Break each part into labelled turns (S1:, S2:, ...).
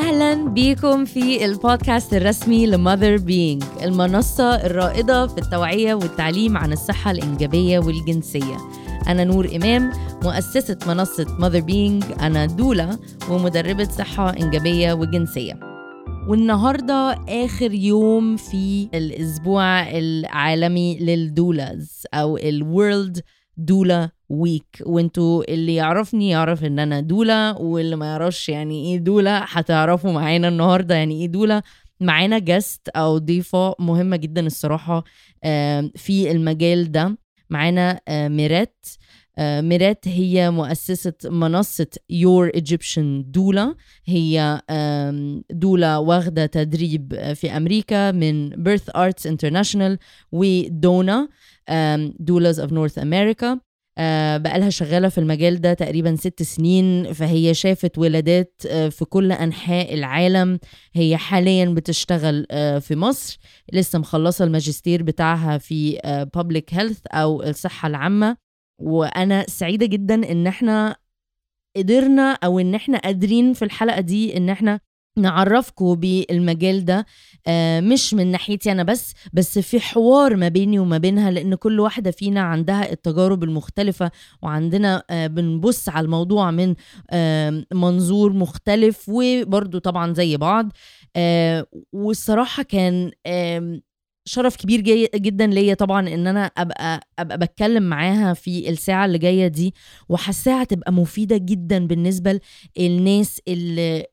S1: أهلا بيكم في البودكاست الرسمي ل Mother Being المنصة الرائدة في التوعية والتعليم عن الصحة الإنجابية والجنسية. أنا نور إمام مؤسسة منصة Mother Being أنا doula ومدربة صحة إنجابية وجنسية. والنهاردة آخر يوم في الأسبوع العالمي لل doulas أو ال World Doula Week وانتوا اللي يعرفني يعرف إن أنا doula واللي ما يعرفش يعني إيه doula هتعرفوا معانا النهارده يعني إيه doula معانا جست أو ضيفة مهمة جدا الصراحة في المجال ده. معانا ميرات ميرات هي مؤسسة منصة Your Egyptian دولا هي دولا واخدة تدريب في أمريكا من Birth Arts International ودونا دولاز of North America. بقالها شغالة في المجال ده تقريبا ست سنين فهي شافت ولادات في كل أنحاء العالم. هي حاليا بتشتغل في مصر. لسه مخلصة الماجستير بتاعها في Public Health أو الصحة العامة. وأنا سعيدة جدا إن إحنا قدرنا أو إن إحنا قادرين في الحلقة دي إن إحنا نعرفكم بالمجال ده مش من ناحيتي أنا بس بس في حوار ما بيني وما بينها لأن كل واحدة فينا عندها التجارب المختلفة وعندنا بنبص على الموضوع من منظور مختلف وبرضه طبعا زي بعض. والصراحة كان شرف كبير جي جدا ليا طبعا إن أنا أبقى أبقى بتكلم معاها في الساعة اللي جاية دي وحاساها هتبقى مفيدة جدا بالنسبة للناس اللي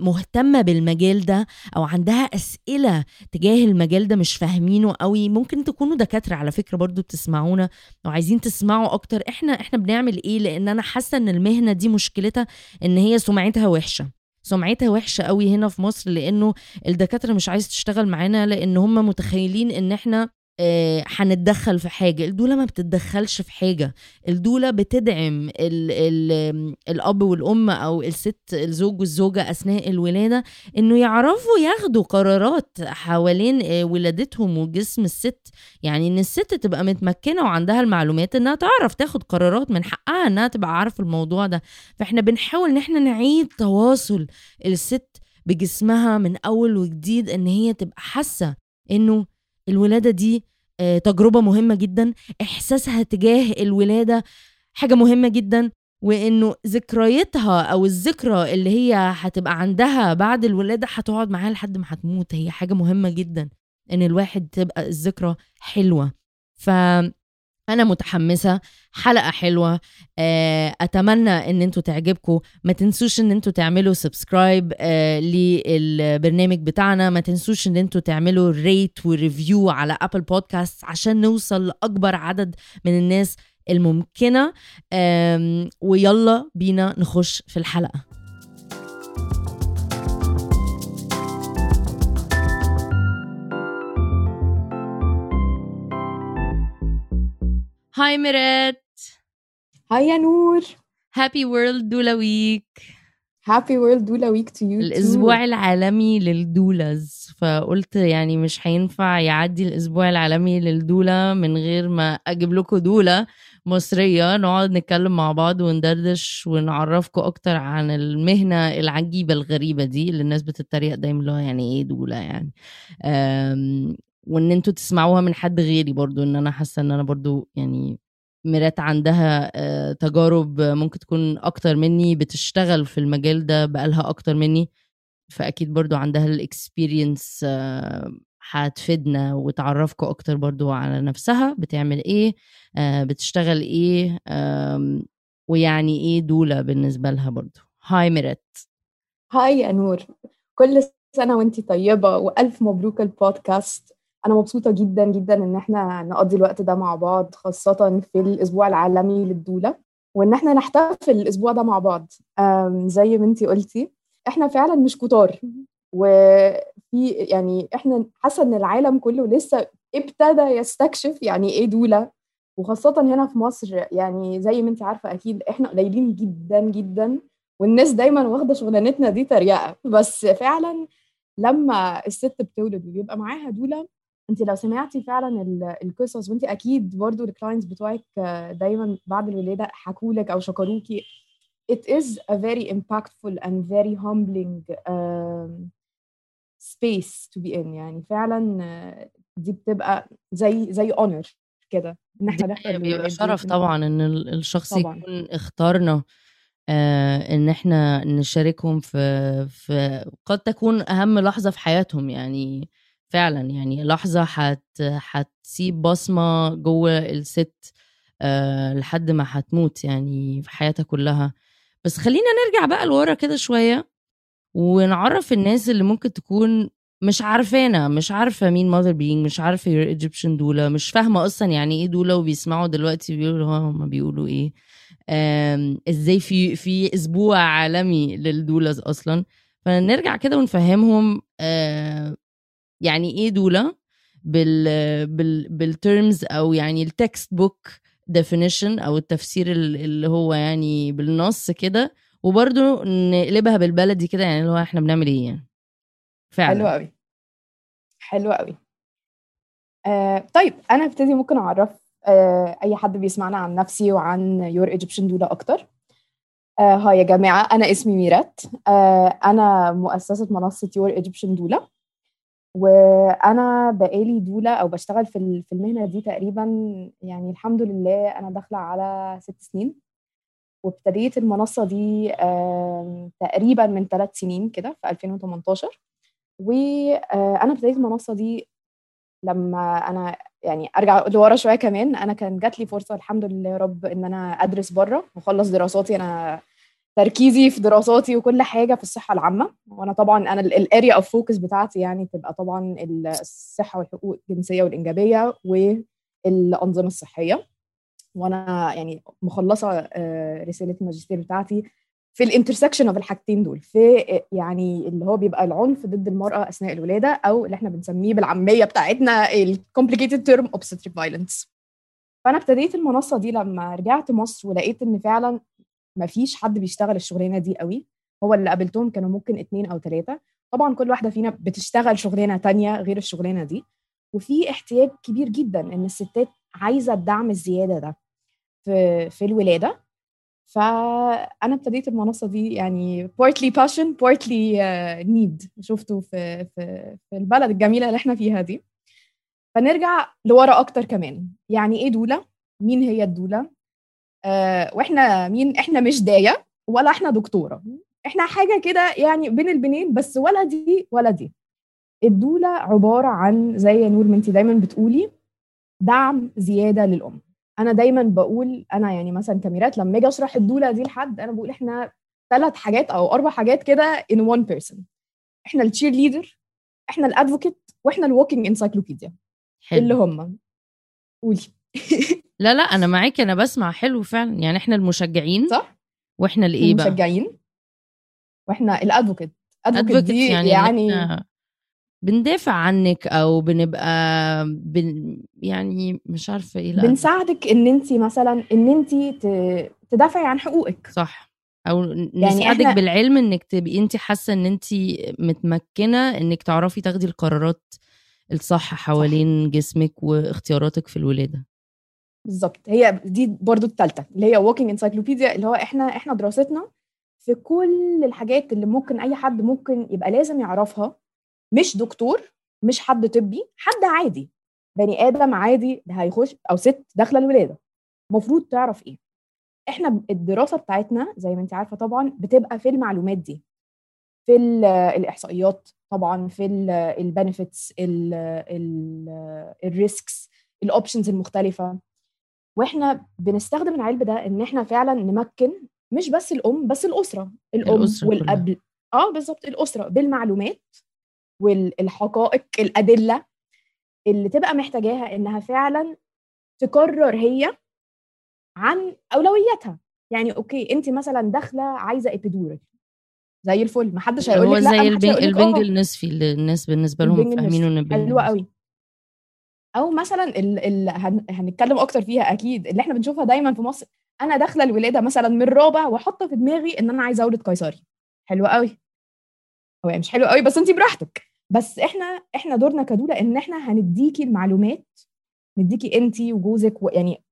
S1: مهتمة بالمجال ده أو عندها أسئلة تجاه المجال ده مش فاهمينه قوي. ممكن تكونوا دكاترة على فكرة برضو بتسمعونا وعايزين تسمعوا أكتر. إحنا إحنا بنعمل إيه؟ لأن أنا حاسة إن المهنة دي مشكلتها إن هي سمعتها وحشة. سمعتها وحشة قوي هنا في مصر لأنه الدكاترة مش عايز تشتغل معانا لأن هم متخيلين إن إحنا هنتدخل في حاجة. الدولة ما بتتدخلش في حاجة. الدولة بتدعم ال ال الأب والأم أو الست الزوج والزوجة أثناء الولادة إنه يعرفوا ياخدوا قرارات حوالين ولادتهم وجسم الست. يعني إن الست تبقى متمكنة وعندها المعلومات إنها تعرف تاخد قرارات من حقها إنها تبقى عارفة الموضوع ده. فإحنا بنحاول إن إحنا نعيد تواصل الست بجسمها من أول وجديد إن هي تبقى حاسة إنه الولادة دي تجربة مهمة جدا إحساسها تجاه الولادة حاجة مهمة جدا وإنه ذكرياتها أو الذكرى اللي هي هتبقى عندها بعد الولادة هتقعد معاها لحد ما هتموت هي حاجة مهمة جدا إن الواحد تبقى الذكرى حلوة. ف أنا متحمسة حلقة حلوة أتمنى إن أنتوا تعجبكم. ما تنسوش إن أنتوا تعملوا subscribe للبرنامج بتاعنا. ما تنسوش إن أنتوا تعملوا rate و review على Apple Podcast عشان نوصل لأكبر عدد من الناس الممكنة. ويلا بينا نخش في الحلقة. Hi ميريت
S2: hi يا نور
S1: happy World Doula Week
S2: happy World Doula Week to you
S1: الأسبوع العالمي لل doulas. فقلت يعني مش هينفع يعدي الأسبوع العالمي لل doula من غير ما أجيب لكم doula مصرية. نقعد نتكلم مع بعض وندردش ونعرفكم أكتر عن المهنة العجيبة الغريبة دي اللي الناس بتتريق دايما اللي هو يعني إيه doula يعني. وإن أنتوا تسمعوها من حد غيري برضو إن أنا حاسة إن أنا برضو يعني ميرات عندها تجارب ممكن تكون أكتر مني بتشتغل في المجال ده بقالها أكتر مني فأكيد برضو عندها الاكسبيرينس هتفيدنا وتعرفكم أكتر برضو على نفسها بتعمل إيه بتشتغل إيه ويعني إيه دولة بالنسبة لها برضو. هاي ميرات.
S2: هاي يا نور كل سنة وانتي طيبة وألف مبروك البودكاست. أنا مبسوطة جدا جدا إن إحنا نقضي الوقت ده مع بعض خاصة في الأسبوع العالمي للدولة وإن إحنا نحتفل الأسبوع ده مع بعض. زي ما انتي قلتي إحنا فعلا مش كتار. وفي يعني إحنا حاسة إن العالم كله لسه ابتدى يستكشف يعني إيه دولة. وخاصة هنا في مصر يعني زي ما انت عارفة أكيد إحنا قليلين جدا جدا والناس دايما واخدة شغلانتنا دي تريقة. بس فعلا لما الست بتولد وبيبقى معاها دولة انت لو سمعتي فعلا القصص وانت أكيد برضو الكلاينتس بتوعك دايما بعد الولادة حكوا لك أو شكروكي. It is a very impactful and very humbling um, space to be in. يعني فعلا آه، دي بتبقى زي زي honor كده
S1: إن إحنا بيبقى شرف طبعا إن الشخص طبعا. يكون اختارنا آه إن إحنا نشاركهم في في قد تكون أهم لحظة في حياتهم. يعني فعلا يعني لحظة حت هتسيب بصمة جوه الست آه لحد ما هتموت يعني في حياتها كلها. بس خلينا نرجع بقى لورا كده شوية ونعرف الناس اللي ممكن تكون مش عارفانا مش عارفة مين Mother Being مش عارفة Your Egyptian Doula مش فاهمة أصلا يعني إيه doula وبيسمعوا دلوقتي بيقولوا هم بيقولوا إيه. إزاي في في أسبوع عالمي لل doulas أصلا. فنرجع كده ونفهمهم يعني إيه doula بال بال بال terms أو يعني ال textbook definition أو التفسير اللي هو يعني بالنص كده وبرده نقلبها بالبلدي كده يعني اللي هو إحنا بنعمل إيه يعني.
S2: فعلا. حلو قوي حلو قوي آه طيب أنا ابتدي ممكن أعرف آه أي حد بيسمعنا عن نفسي وعن Your Egyptian Doula أكتر. آه hi يا جماعة أنا اسمي ميريت. آه أنا مؤسسة منصة Your Egyptian Doula وأنا بقالي doula أو بشتغل في في المهنة دي تقريبا يعني الحمد لله أنا داخلة على ست سنين. وابتديت المنصة دي تقريبا من ثلاث سنين كده في 2018 وأنا ابتديت المنصة دي لما أنا يعني أرجع لورا شوية كمان. أنا كان جات لي فرصة الحمد لله يا رب إن أنا أدرس بره وأخلص دراساتي. أنا تركيزي في دراساتي وكل حاجة في الصحة العامة. وأنا طبعا أنا ال area of focus بتاعتي يعني تبقى طبعا الصحة والحقوق الجنسية والإنجابية والأنظمة الصحية. وأنا يعني مخلصة آه، رسالة الماجستير بتاعتي في ال intersection of الحاجتين دول في يعني اللي هو بيبقى العنف ضد المرأة أثناء الولادة أو اللي إحنا بنسميه بالعامية بتاعتنا ال complicated term obstetric violence فأنا ابتديت المنصة دي لما رجعت مصر ولقيت إن فعلا ما فيش حد بيشتغل الشغلانة دي قوي. هو اللي قابلتهم كانوا ممكن اتنين أو ثلاثة طبعا كل واحدة فينا بتشتغل شغلانة تانية غير الشغلانة دي. وفي احتياج كبير جدا إن الستات عايزة الدعم الزيادة ده في في الولادة. فأنا ابتديت المنصة دي يعني passion partly uh, need شفته في في في البلد الجميلة اللي إحنا فيها دي. فنرجع لورا أكتر كمان. يعني إيه دولة؟ مين هي الدولة؟ وإحنا مين؟ إحنا مش داية ولا إحنا دكتورة. إحنا حاجة كده يعني بين البنين بس ولا دي ولا دي. الدولة عبارة عن زي يا نور ما انت دايما بتقولي دعم زيادة للأم. أنا دايما بقول أنا يعني مثلا كميريت لما أجي أشرح ال doula دي لحد أنا بقول إحنا ثلاث حاجات أو أربع حاجات كده in one person. إحنا ال cheerleader إحنا ال advocate وإحنا ال walking encyclopedia اللي هم. قولي.
S1: لا لا أنا معاكي أنا بسمع حلو فعلا. يعني إحنا المشجعين. صح؟ وإحنا الإيه
S2: بقى؟ المشجعين. وإحنا ال advocate. advocate دي يعني, يعني
S1: بندافع عنك أو بنبقى بن يعني مش عارفة إيه
S2: بنساعدك إن انت مثلا إن انت تدافعي عن حقوقك.
S1: صح. أو يعني نساعدك إحنا... بالعلم إنك تبقي انت حاسة إن انت متمكنة إنك تعرفي تاخدي القرارات الصح حوالين صح. جسمك واختياراتك في الولادة.
S2: بالظبط. هي دي برضو الثالثه اللي هي walking encyclopedia اللي هو إحنا إحنا دراستنا في كل الحاجات اللي ممكن أي حد ممكن يبقى لازم يعرفها. مش دكتور مش حد طبي حد عادي. بني آدم عادي هيخش أو ست داخلة الولادة. المفروض تعرف إيه؟ إحنا الدراسة بتاعتنا زي ما أنت عارفة طبعا بتبقى في المعلومات دي. في الإحصائيات طبعا في ال benefits ال risks ال options المختلفة. وإحنا بنستخدم العلم ده إن إحنا فعلا نمكن مش بس الأم بس الأسرة. الأم الأسرة والأب آه بالظبط الأسرة بالمعلومات والحقائق الأدلة اللي تبقى محتاجاها إنها فعلا تقرر هي عن أولوياتها. يعني okay انت مثلا داخلة عايزة epidural زي الفل. ما حدش هيقول لك
S1: لا زي البنج, البنج النصفي اللي الناس بالنسبة لهم فاهمينه إن
S2: حلوة قوي. أو مثلا اللي هنتكلم أكتر فيها أكيد اللي إحنا بنشوفها دايما في مصر أنا داخلة الولادة مثلا من رابع واحط في دماغي إن أنا عايزة أولد قيصري. حلو قوي هو يعني مش حلو قوي بس انت براحتك. بس إحنا إحنا دورنا كدولة إن إحنا هنديكي المعلومات نديكي انت وجوزك يعني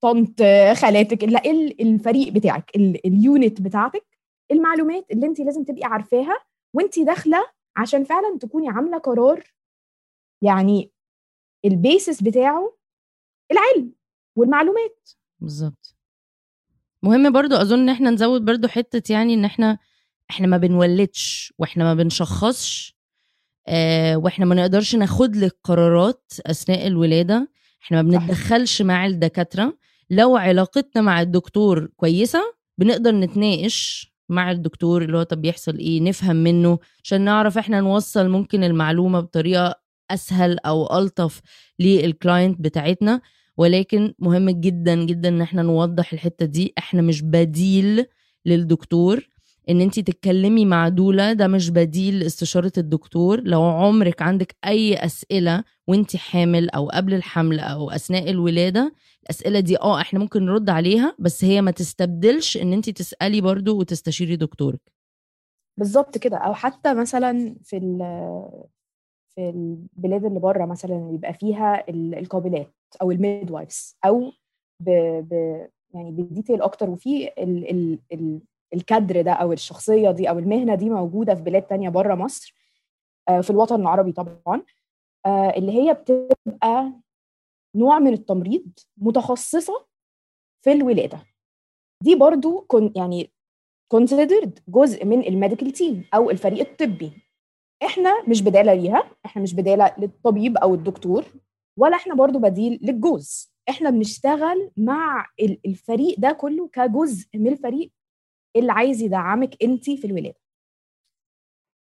S2: طنط خالاتك لا الفريق بتاعك اليونت بتاعتك المعلومات اللي انت لازم تبقي عارفاها وانت داخلة عشان فعلا تكوني عاملة قرار يعني البيسس بتاعه العلم والمعلومات.
S1: بالظبط. مهم برضو أظن إن إحنا نزود برضو حتة يعني إن إحنا إحنا ما بنولدش وإحنا ما بنشخصش آه وإحنا ما نقدرش ناخد لك قرارات أثناء الولادة. إحنا ما بنتدخلش مع الدكاترة. لو علاقتنا مع الدكتور كويسة بنقدر نتناقش مع الدكتور اللي هو طب بيحصل إيه نفهم منه عشان نعرف إحنا نوصل ممكن المعلومة بطريقة أسهل أو ألطف لل client بتاعتنا ولكن مهم جدا جدا إن إحنا نوضح الحتة دي. إحنا مش بديل للدكتور. إن انت تتكلمي مع doula ده مش بديل لاستشارة الدكتور. لو عمرك عندك أي أسئلة وانت حامل أو قبل الحمل أو أثناء الولادة الأسئلة دي آه إحنا ممكن نرد عليها بس هي ما تستبدلش إن انت تسألي برضو وتستشيري دكتورك.
S2: بالظبط كده. أو حتى مثلا في في البلاد اللي بره مثلا يبقى فيها القابلات أو ال midwives أو ب ب يعني ب detail أكتر. وفي ال ال ال الكادر ده أو الشخصية دي أو المهنة دي موجودة في بلاد تانية بره مصر آه، في الوطن العربي طبعا آه، اللي هي بتبقى نوع من التمريض متخصصة في الولادة. دي برضو كن يعني considered جزء من ال medical team أو الفريق الطبي. إحنا مش بديلة ليها إحنا مش بديلة للطبيب أو الدكتور ولا إحنا برضو بديل للجوز. إحنا بنشتغل مع الفريق ده كله كجزء من الفريق اللي عايز يدعمك انت في الولادة.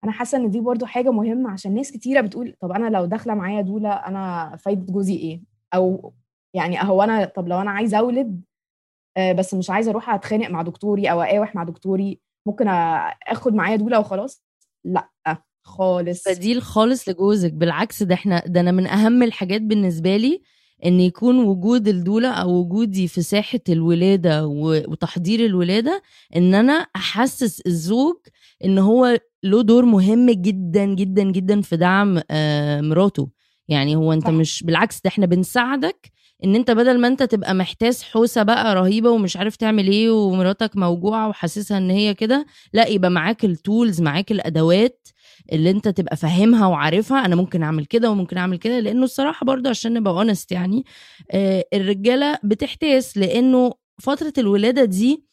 S2: أنا حاسة إن دي برضو حاجة مهمة عشان ناس كتيرة بتقول طب أنا لو داخلة معايا doula أمال فايدة جوزي إيه؟ أو يعني أهو أنا طب لو أنا عايزة أولد آه، بس مش عايزة أروح أتخانق مع دكتوري أو أقاوح مع دكتوري ممكن آخد معايا دولة وخلاص؟ لأ. خالص.
S1: بديل خالص لجوزك. بالعكس ده إحنا ده أنا من أهم الحاجات بالنسبة لي إن يكون وجود الدولة أو وجودي في ساحة الولادة وتحضير الولادة إن أنا أحسس الزوج إن هو له دور مهم جدا جدا جدا في دعم آه، مراته. يعني هو أنت صح. مش بالعكس ده إحنا بنساعدك إن أنت بدل ما أنت تبقى محتاس حوسة بقى رهيبة ومش عارف تعمل إيه ومراتك موجوعة وحاسسها إن هي كده لأ يبقى معاك ال tools معاك الأدوات اللي انت تبقى فاهمها وعارفها أنا ممكن أعمل كده وممكن أعمل كده لأنه الصراحة برضه عشان نبقى honest يعني آه الرجالة بتحتاس لأنه فترة الولادة دي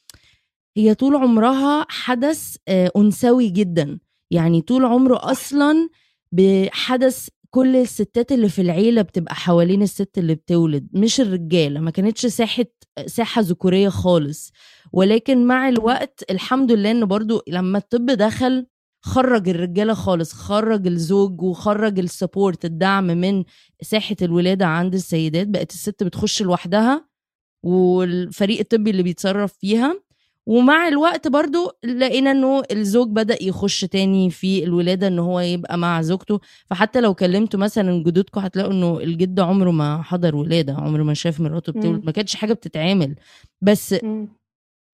S1: هي طول عمرها حدث آه أنثوي جدا. يعني طول عمره أصلا بحدث كل الستات اللي في العيلة بتبقى حوالين الست اللي بتولد مش الرجالة. ما كانتش ساحة ساحة ذكورية خالص. ولكن مع الوقت الحمد لله ان برضو لما الطب دخل خرج الرجالة خالص خرج الزوج وخرج السبورت الدعم من ساحة الولادة عند السيدات. بقت الست بتخش لوحدها والفريق الطبي اللي بيتصرف فيها. ومع الوقت برضو لقينا إنه الزوج بدأ يخش تاني في الولادة إن هو يبقى مع زوجته. فحتى لو كلمتوا مثلا جدودكم هتلاقوا إنه الجد عمره ما حضر ولادة عمره ما شاف مراته بتولد. ما كانتش حاجة بتتعمل. بس م.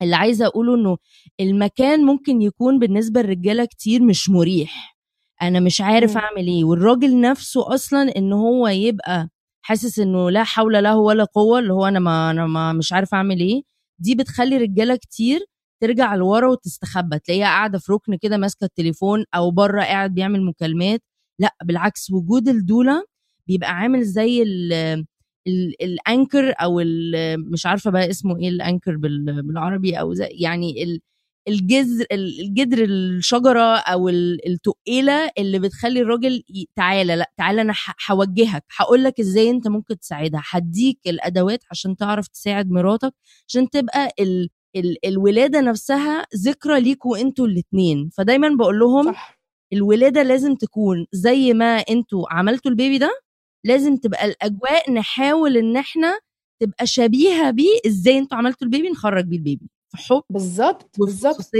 S1: اللي عايزة أقوله إنه المكان ممكن يكون بالنسبة للرجالة كتير مش مريح. أنا مش عارف م. أعمل إيه. والراجل نفسه أصلا إن هو يبقى حاسس إنه لا حول له ولا قوة اللي هو أنا ما أنا ما مش عارف أعمل إيه. دي بتخلي رجاله كتير ترجع لورا وتستخبى. تلاقيها قاعدة في ركن كده ماسكة التليفون أو بره قاعد بيعمل مكالمات. لأ بالعكس وجود الدولة بيبقى عامل زي الانكر أو مش عارفة بقى اسمه إيه الانكر بالعربي أو زي يعني الجذر الجذر الشجرة أو التقيلة اللي بتخلي الراجل تعالى لا تعالى أنا هوجهك هقول لك إزاي انت ممكن تساعدها هديك الادوات عشان تعرف تساعد مراتك عشان تبقى ال ال الولادة نفسها ذكرى ليكوا أنتوا الاثنين فدايما بقول لهم صح. الولادة لازم تكون زي ما أنتوا عملتوا ال baby ده لازم تبقى الأجواء نحاول إن إحنا تبقى شبيهة بيه إزاي إنتوا عملتوا ال baby نخرج بيه ال baby. في حب
S2: بالظبط بالظبط.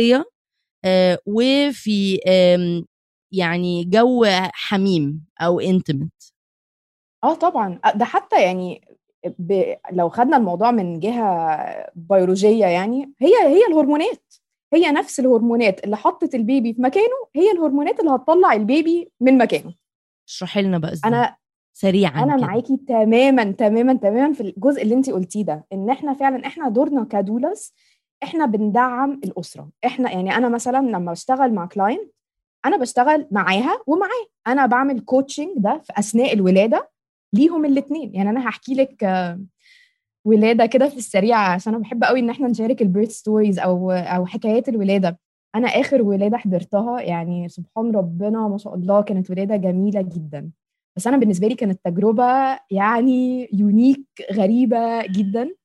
S1: آه وفي آه يعني جو حميم أو intimate
S2: آه طبعا. ده حتى يعني ب... لو خدنا الموضوع من جهة بيولوجية يعني هي هي الهرمونات هي نفس الهرمونات اللي حطت ال baby في مكانه هي الهرمونات اللي هتطلع ال baby من مكانه.
S1: اشرحي لنا بقى إزاي.
S2: أنا
S1: سريعا
S2: أنا
S1: كده.
S2: معاكي تماما تماما تماما في الجزء اللي انت قلتيه ده إن إحنا فعلا إحنا دورنا ك doulas إحنا بندعم الأسرة. إحنا يعني أنا مثلا لما بشتغل مع client أنا بشتغل معاها ومعاه. أنا بعمل coaching ده في أثناء الولادة ليهم الاثنين يعني أنا هحكي لك آه، ولادة كده في السريع عشان أنا بحب قوي إن إحنا نشارك ال birth stories أو أو حكايات الولادة. أنا آخر ولادة حضرتها يعني سبحان ربنا ما شاء الله كانت ولادة جميلة جدا. بس أنا بالنسبة لي كانت تجربة يعني unique غريبة جدا.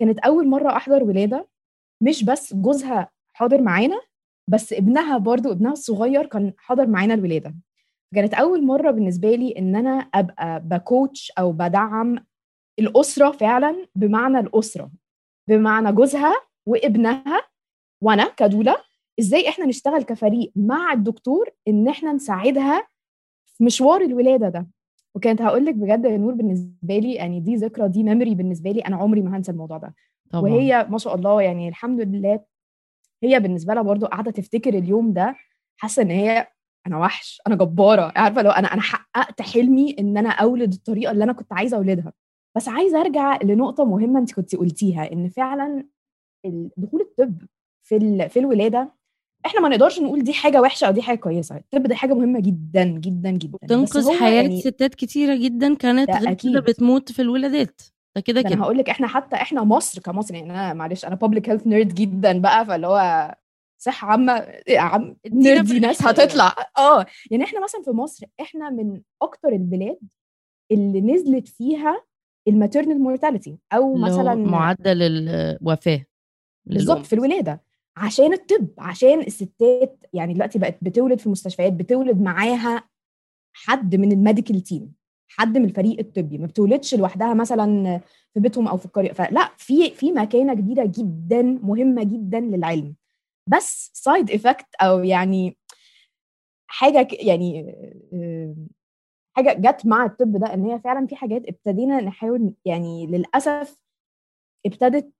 S2: كانت أول مرة أحضر ولادة مش بس جوزها حاضر معانا بس ابنها برضو ابنها الصغير كان حاضر معانا الولادة. كانت أول مرة بالنسبة لي إن أنا أبقى بكوتش أو بدعم الأسرة فعلا بمعنى الأسرة بمعنى جوزها وابنها وأنا كدولة. إزاي إحنا نشتغل كفريق مع الدكتور إن إحنا نساعدها في مشوار الولادة ده؟ وكانت هقول لك بجد يا نور بالنسبة لي يعني دي ذكرى دي ميموري بالنسبة لي أنا عمري ما هنسى الموضوع ده.
S1: طبعا.
S2: وهي ما شاء الله يعني الحمد لله هي بالنسبة لها برضو قاعدة تفتكر اليوم ده حاسة إن هي أنا وحش أنا جبارة عارفة لو أنا أنا حققت حلمي إن أنا أولد الطريقة اللي أنا كنت عايزة أولدها. بس عايزة أرجع لنقطة مهمة أنت كنت قلتيها إن فعلا دخول الطب في في الولادة إحنا ما نقدرش نقول دي حاجة وحشة أو دي حاجة كويسة الطب دي حاجة مهمة جدا جدا جدا بس
S1: تنقذ
S2: هو
S1: حياة
S2: يعني
S1: ستات كتيرة جدا كانت
S2: ده
S1: غير كده. بتموت في الولادات ده كده
S2: ده
S1: كده
S2: هقول لك إحنا حتى إحنا مصر كمصر يعني أنا معلش أنا public health nerd جدا بقى فاللي هو صحة عامة إيه يا عم nerdy
S1: في
S2: ناس. هتطلع آه يعني إحنا مثلا في مصر إحنا من أكتر البلاد اللي نزلت فيها ال maternal
S1: mortality أو
S2: مثلا
S1: معدل الوفاة
S2: بالظبط. في الولادة عشان الطب عشان الستات يعني دلوقتي بقت بتولد في المستشفيات بتولد معاها حد من ال medical team حد من الفريق الطبي ما بتولدش لوحدها مثلا في بيتهم أو في القرية. فلا في في مكانة كبيره جدا مهمة جدا للعلم. بس side effect أو يعني حاجة يعني آه، حاجة جت مع الطب ده إن هي فعلا في حاجات ابتدينا نحاول يعني للأسف ابتدت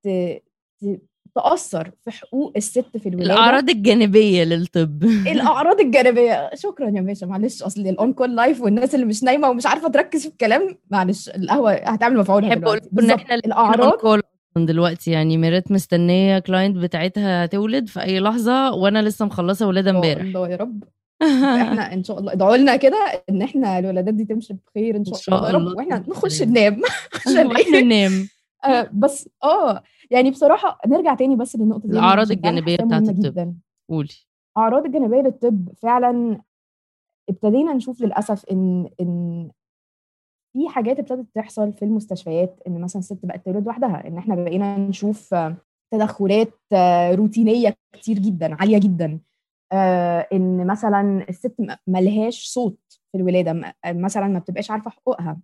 S2: ت- ت- تأثر في حقوق الست في الولادة.
S1: الأعراض الجانبية للطب.
S2: الأعراض الجانبية. شكرا يا باشا. معلش أصل ال on call life والناس اللي مش نايمة ومش عارفة تركز في الكلام معلش القهوة هتعمل مفعولها
S1: بحب
S2: بالظبط.
S1: إحنا
S2: الأعراض
S1: call دلوقتي. يعني ميريت مستنية client بتاعتها هتولد في أي لحظة وأنا لسه مخلصة ولادة
S2: يا
S1: امبارح.
S2: الله يا رب. إحنا إن شاء الله ادعوا لنا كده إن إحنا الولادات دي تمشي بخير إن شاء,
S1: شاء
S2: الله يا رب.
S1: الله.
S2: وإحنا نخش ننام. عشان؟
S1: ننام.
S2: آه بس آه يعني بصراحة نرجع تاني بس للنقطة دي
S1: الجانبية
S2: حاساها
S1: بتاعت الطب.
S2: جدا.
S1: قولي.
S2: أعراض الجانبية للطب فعلا ابتدينا نشوف للأسف إن إن في حاجات ابتدت تحصل في المستشفيات إن مثلا الست بقت تولد لوحدها إن إحنا بقينا نشوف تدخلات روتينية كتير جدا عالية جدا. آه، إن مثلا الست ملهاش صوت في الولادة مثلا ما بتبقاش عارفة حقوقها.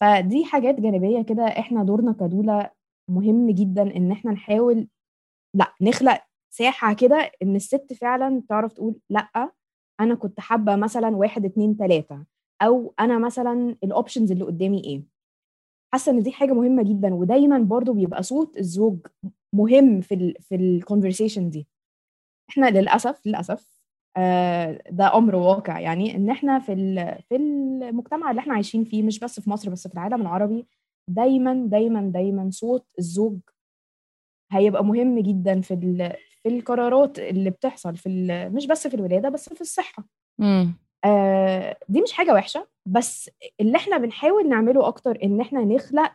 S2: فدي حاجات جانبية كده إحنا دورنا كدولة مهم جدا إن إحنا نحاول لأ نخلق ساحة كده إن الست فعلا تعرف تقول لأ أنا كنت حابة مثلا واحد اتنين تلاتة أو أنا مثلا ال options اللي قدامي إيه. حاسة إن دي حاجة مهمة جدا ودايما برضو بيبقى صوت الزوج مهم في ال في ال conversation دي. إحنا للأسف للأسف آه، ده أمر واقع يعني إن إحنا في في المجتمع اللي إحنا عايشين فيه مش بس في مصر بس في العالم العربي دايما دايما دايما صوت الزوج هيبقى مهم جدا في ال- في القرارات اللي بتحصل في ال- مش بس في الولادة بس في الصحة.
S1: مم.
S2: آه، دي مش حاجة وحشة بس اللي إحنا بنحاول نعمله أكتر إن إحنا نخلق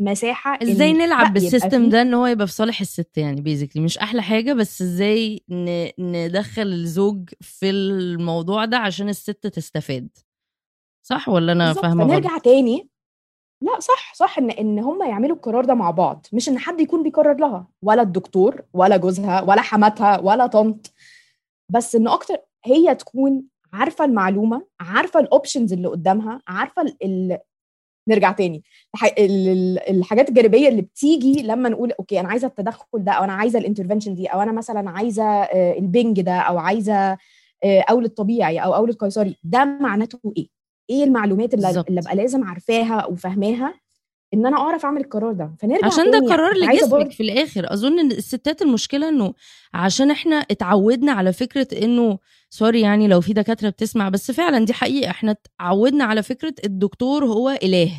S1: مساحة
S2: إزاي
S1: نلعب بال
S2: system
S1: ده إن هو يبقى في صالح الست يعني basically مش أحلى حاجة بس إزاي ن- ندخل الزوج في الموضوع ده عشان الست تستفاد؟ صح ولا
S2: أنا
S1: فاهمة غلط؟
S2: فنرجع تاني لا صح صح إن إن هم يعملوا القرار ده مع بعض مش إن حد يكون بيقرر لها ولا الدكتور ولا جوزها ولا حماتها ولا طنط بس إن أكتر هي تكون عارفة المعلومة عارفة ال options اللي قدامها عارفة ال... نرجع تاني الح... ال... ال- الحاجات الجانبية اللي بتيجي لما نقول okay أنا عايزة التدخل ده أو أنا عايزة ال intervention دي أو أنا مثلا عايزة آه، البنج ده أو عايزة آه، اولد طبيعي أو اولد قيصري ده معناته إيه؟ إيه المعلومات اللي,
S1: بالظبط.
S2: اللي أبقى لازم عارفاها وفاهماها إن أنا أعرف أعمل القرار ده. فنرجع
S1: عشان ده قرار لجسمك في الآخر. أظن إن الستات المشكلة إنه عشان إحنا اتعودنا على فكرة إنه sorry يعني لو في دكاترة بتسمع بس فعلا دي حقيقة إحنا اتعودنا على فكرة الدكتور هو إله.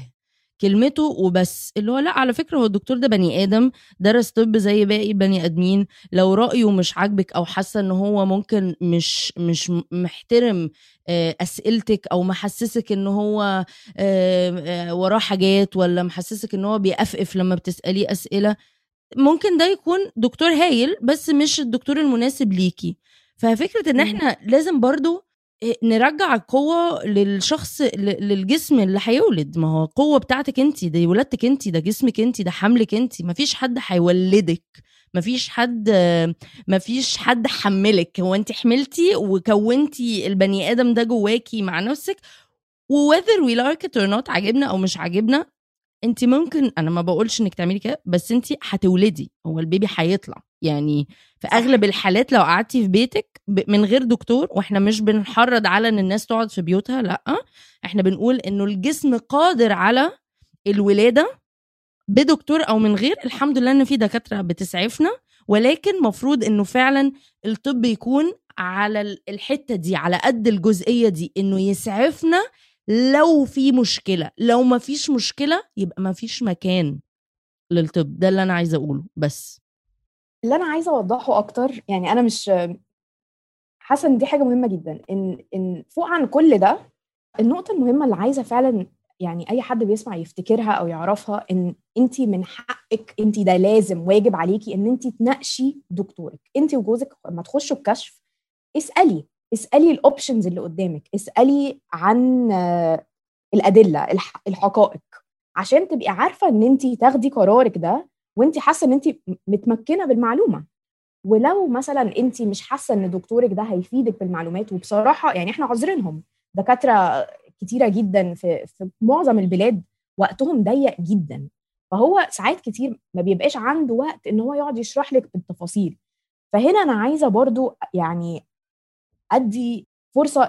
S1: كلمته وبس. اللي هو لا على فكرة هو الدكتور ده بني آدم درس طب زي باقي البني آدمين. لو رأيه مش عاجبك أو حاسة إن هو ممكن مش مش محترم آه، أسئلتك أو محسسك إن هو آه، آه، وراه حاجات ولا محسسك إن هو بيقفقف لما بتسأليه أسئلة ممكن ده يكون دكتور هايل بس مش الدكتور المناسب ليكي. ففكرة
S2: إن.
S1: إحنا لازم برضو نرجع القوة للشخص للجسم اللي هيولد. ما هو القوة بتاعتك انت دي ولادتك انت ده جسمك انت ده حملك انت مفيش حد هيولدك. مفيش حد مفيش حد حملك. هو انت حملتي وكونتي البني آدم ده جواكي مع نفسك. و whether we like it or not عاجبنا أو مش عاجبنا انت ممكن أنا ما بقولش إنك تعملي كده بس انت هتولدي. هو البيبي هيطلع. يعني في أغلب الحالات لو قعدتي في بيتك من غير دكتور وإحنا مش بنحرض على إن الناس تقعد في بيوتها لأ. إحنا بنقول إنه الجسم قادر على الولادة بدكتور أو من غير. الحمد لله إن في دكاترة بتسعفنا ولكن مفروض إنه فعلا الطب يكون على ال- الحتة دي على قد الجزئية دي إنه يسعفنا لو في مشكلة. لو ما فيش مشكلة يبقى ما فيش مكان للطب. ده اللي أنا عايزة أقوله بس.
S2: اللي أنا عايزة أوضحه أكتر يعني أنا مش حاسة إن دي حاجة مهمة جدا إن إن فوق عن كل ده النقطة المهمة اللي عايزة فعلا يعني أي حد بيسمع يفتكرها أو يعرفها إن أنت من حقك أنت ده لازم واجب عليكي إن أنت تناقشي دكتورك. أنت وجوزك لما تخشوا الكشف اسألي اسألي الاوبشنز اللي قدامك اسألي عن الأدلة الح- الحقائق عشان تبقي عارفة إن أنت تاخدي قرارك ده وأنت حاسة إن أنت متمكنة بالمعلومة. ولو مثلا انت مش حاسة إن دكتورك ده هيفيدك بالمعلومات وبصراحة يعني إحنا عذرينهم. دكاترة كتيرة جدا في في معظم البلاد وقتهم ضيق جدا. فهو ساعات كتير ما بيبقاش عنده وقت إن هو يقعد يشرح لك بالتفاصيل. فهنا أنا عايزة برضو يعني أدي فرصة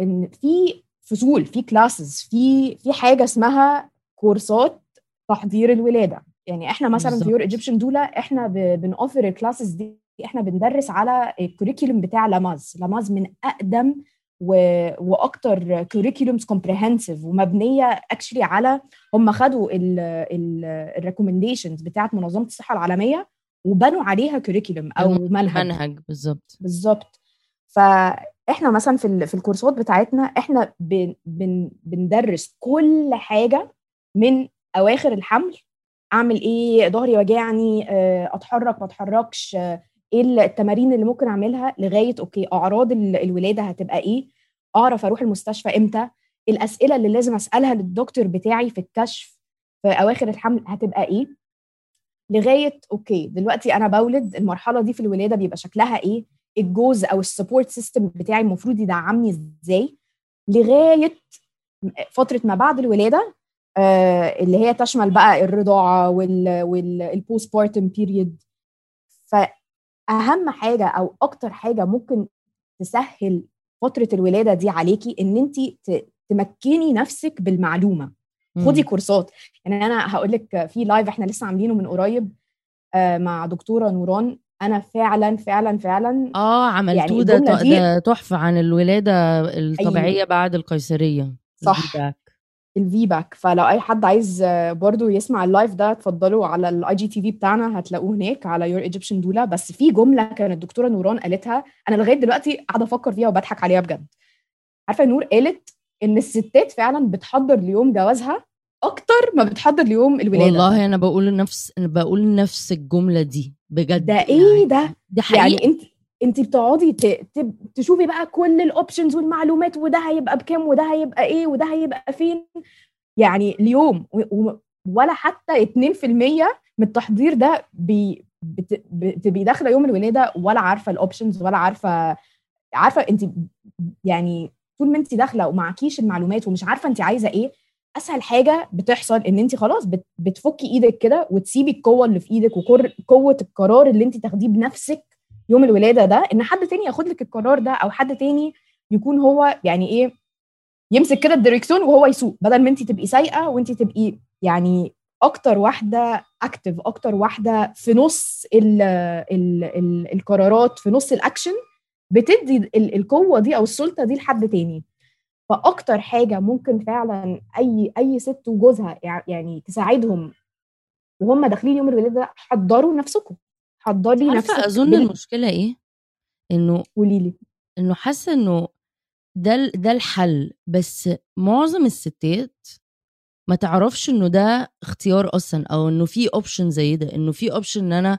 S2: إن في فصول في classes في في حاجة اسمها كورسات تحضير الولادة. يعني إحنا مثلا في
S1: بالظبط.
S2: Your Egyptian Doula إحنا بنوفر ال classes دي إحنا بندرس على ال curriculum بتاع Lamaze Lamaze من أقدم و... وأكتر curriculums comprehensive ومبنية actually على هم خدوا ال recommendations بتاعت منظمة الصحة العالمية وبنوا عليها curriculum أو منهج.
S1: منهج بالظبط.
S2: بالظبط. فإحنا مثلا في ال- في الكورسات بتاعتنا إحنا بن بن بندرس كل حاجة من أواخر الحمل. أعمل إيه؟ ظهري وجعني آه، أتحرك ما أتحركش إيه التمارين اللي ممكن أعملها لغاية okay أعراض ال- الولادة هتبقى إيه؟ أعرف أروح المستشفى إمتى؟ الأسئلة اللي لازم أسألها للدكتور بتاعي في الكشف في أواخر الحمل هتبقى إيه؟ لغاية okay دلوقتي أنا بولد المرحلة دي في الولادة بيبقى شكلها إيه؟ الجوز أو ال support system بتاعي المفروض يدعمني إزاي؟ لغاية فترة ما بعد الولادة آه اللي هي تشمل بقى الرضاعة وال postpartum period فاهم حاجة أو أكتر حاجة ممكن تسهل فترة الولادة دي عليكي إن انت تمكني نفسك بالمعلومة. خدي كورسات. يعني أنا هقول لك في live إحنا لسه عاملينه من قريب آه، مع دكتورة نوران. أنا فعلا فعلا فعلا
S1: آه عملتوه.
S2: يعني
S1: ده تحفة عن الولادة الطبيعية
S2: أيوة.
S1: بعد القيصرية.
S2: صح. ال VBAC فلو أي حد عايز آه، برضو يسمع ال live ده اتفضلوا على ال IGTV بتاعنا هتلاقوه هناك على Your Egyptian Doula بس في جملة كانت الدكتورة نوران قالتها أنا لغاية دلوقتي قاعدة أفكر فيها وبضحك عليها بجد. عارفة نور قالت إن الستات فعلا بتحضر ليوم جوازها أكتر ما بتحضر ليوم الولادة.
S1: والله أنا بقول نفس أنا بقول نفس الجملة دي بجد.
S2: ده إيه ده؟
S1: دي حقيقة.
S2: يعني أنت انت بتقعدي. تشوفي بقى كل ال options والمعلومات وده هيبقى بكام وده هيبقى إيه وده هيبقى فين يعني اليوم. ولا حتى 2% من التحضير ده. بتبقي داخلة يوم الولاده ولا عارفة الاوبشنز ولا عارفة عارفة انت يعني طول ما انت داخلة ومعكيش المعلومات ومش عارفة انت عايزة إيه أسهل حاجة بتحصل إن انت خلاص بت... بتفكي إيدك كده وتسيبي القوة اللي في إيدك وقوه القرار اللي انت تاخديه بنفسك يوم الولادة ده إن حد تاني ياخد لك القرار ده أو حد تاني يكون هو يعني إيه يمسك كده الدريكسيون وهو يسوق. بدل ما انت تبقي سايقة وانت تبقي يعني أكتر واحدة active أكتر واحدة في نص ال ال ال القرارات في نص الأكشن بتدي ال- القوة دي أو السلطة دي لحد تاني. فأكتر حاجة ممكن فعلا أي أي ست وجوزها يع- يعني تساعدهم وهم داخلين يوم الولادة ده حضروا نفسكم. حضري نفسك
S1: أظن
S2: بال-
S1: المشكلة إيه؟ إنه
S2: قولي لي.
S1: إنه حاسة إنه ده ده الحل بس معظم الستات ما تعرفش إنه ده اختيار أصلا أو إنه في option زي ده إنه في option إن أنا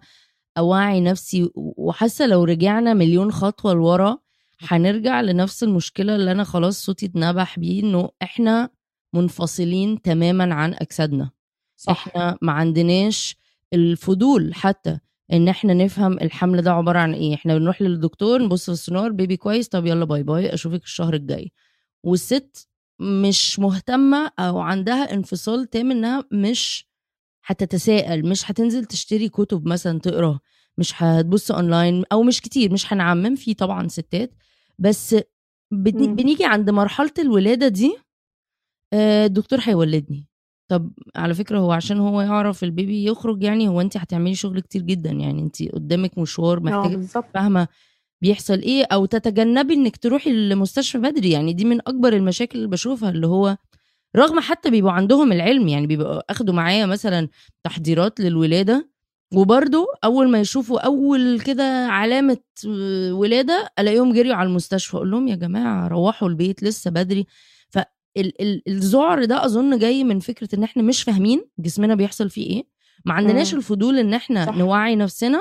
S1: أوعي نفسي وحاسة لو رجعنا مليون خطوة لورا هنرجع لنفس المشكلة اللي أنا خلاص صوتي اتنبح بيه إنه إحنا منفصلين تماما عن أجسادنا.
S2: صح.
S1: إحنا ما عندناش الفضول حتى إن إحنا نفهم الحمل ده عبارة عن إيه. إحنا بنروح للدكتور نبص في السونار baby كويس طب يلا bye bye أشوفك الشهر الجاي. والست مش مهتمة أو عندها انفصال تام إنها مش هتتساءل مش هتنزل تشتري كتب مثلا تقرأ مش هتبص أونلاين أو مش كتير مش هنعمم في طبعا ستات. بس. بنيجي عند مرحلة الولادة دي آه، الدكتور هيولدني. طب على فكرة هو عشان هو يعرف البيبي يخرج يعني هو انت هتعملي شغل كتير جدا يعني انت قدامك مشوار محتاجة
S2: بالظبط
S1: فاهمة بيحصل إيه أو تتجنبي انك تروحي المستشفى بدري يعني دي من أكبر المشاكل اللي بشوفها اللي هو رغم حتى بيبقوا عندهم العلم يعني بيبقوا أخدوا معايا مثلا تحضيرات للولادة وبرضه أول ما يشوفوا أول كده علامة آه، ولادة ألاقيهم جريوا على المستشفى أقول لهم يا جماعة روحوا البيت لسه بدري فالذعر ده أظن جاي من فكرة إن إحنا مش فاهمين جسمنا بيحصل فيه إيه ما عندناش
S2: مم.
S1: الفضول إن إحنا
S2: صح.
S1: نوعي نفسنا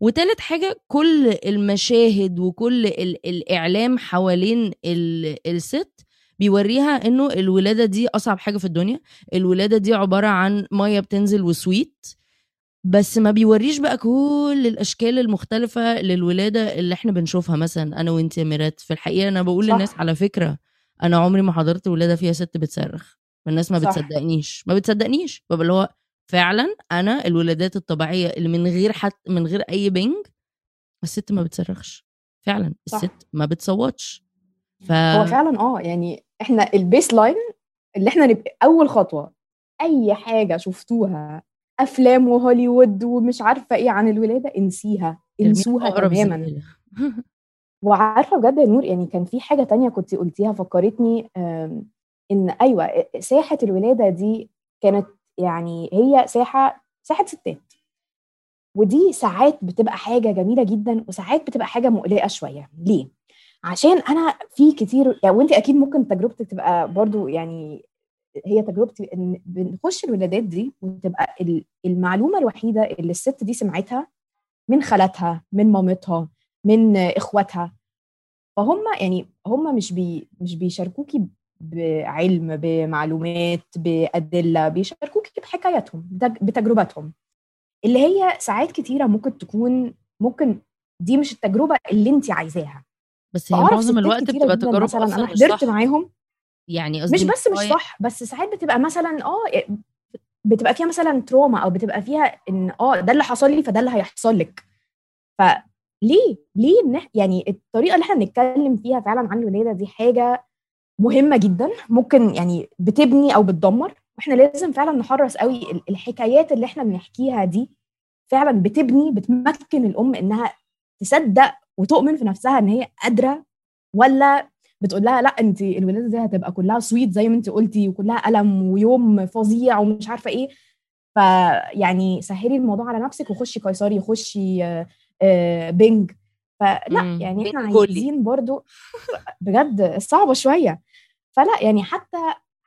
S1: وتالت حاجة كل المشاهد وكل ال الإعلام حوالين ال الست بيوريها إنه الولادة دي أصعب حاجة في الدنيا الولادة دي عبارة عن مية بتنزل وسويت بس ما بيوريش بقى كل الأشكال المختلفة للولادة اللي إحنا بنشوفها مثلا أنا وانت يا ميرات في الحقيقة أنا بقول
S2: صح.
S1: للناس على فكرة أنا عمري ما حضرت ولادة فيها ست بتصرخ. الناس ما
S2: صح.
S1: بتصدقنيش. ما بتصدقنيش. ببقى اللي هو فعلا أنا الولادات الطبيعية اللي من غير حتى من غير أي بنج الست ما بتصرخش. فعلا
S2: صح.
S1: الست ما بتصوتش. ف
S2: هو فعلا آه يعني إحنا ال baseline اللي إحنا نبقى أول خطوة. أي حاجة شفتوها أفلام وهوليوود ومش عارفة إيه عن الولادة انسيها. انسوها تماما. وعارفة بجد يا نور يعني كان في حاجة تانية كنت قلتيها فكرتني إن أيوه ساحة الولادة دي كانت يعني هي ساحة ساحة ستات. ودي ساعات بتبقى حاجة جميلة جدا وساعات بتبقى حاجة مقلقة شوية. ليه؟ عشان أنا في كتير يعني وأنت أكيد ممكن تجربتك تبقى برضو يعني هي تجربتي إن بنخش الولادات دي وتبقى ال- المعلومة الوحيدة اللي الست دي سمعتها من خالاتها من مامتها من إخواتها. فهم يعني هم مش بي مش بيشاركوكي بعلم بمعلومات بأدلة بيشاركوكي بحكاياتهم بتج- بتجربتهم اللي هي ساعات كتيرة ممكن تكون ممكن دي مش التجربة اللي انت عايزاها.
S1: بس هي معظم الوقت بتبقى تجارب
S2: مثلا
S1: أنا
S2: حضرت معاهم.
S1: يعني
S2: مش بس مش صح بس ساعات بتبقى مثلا آه بتبقى فيها مثلا تروما أو بتبقى فيها إن آه ده اللي حصل لي فده اللي هيحصل لك. فليه ليه؟ إن إح- يعني الطريقة اللي إحنا بنتكلم فيها فعلا عن الولاده دي حاجة مهمة جدا ممكن يعني بتبني أو بتدمر وإحنا لازم فعلا نحرص قوي ال- الحكايات اللي إحنا بنحكيها دي فعلا بتبني بتمكن الأم إنها تصدق وتؤمن في نفسها إن هي قادرة ولا بتقول لها لأ أنت الولادة دي هتبقى كلها سويت زي ما أنت قلتي وكلها ألم ويوم فظيع ومش عارفة إيه؟ فيعني سهلي الموضوع على نفسك وخشي قيصري خشي بنج فلا
S1: مم،
S2: يعني
S1: إحنا.
S2: عايزين برضو بجد صعبة شوية فلا يعني حتى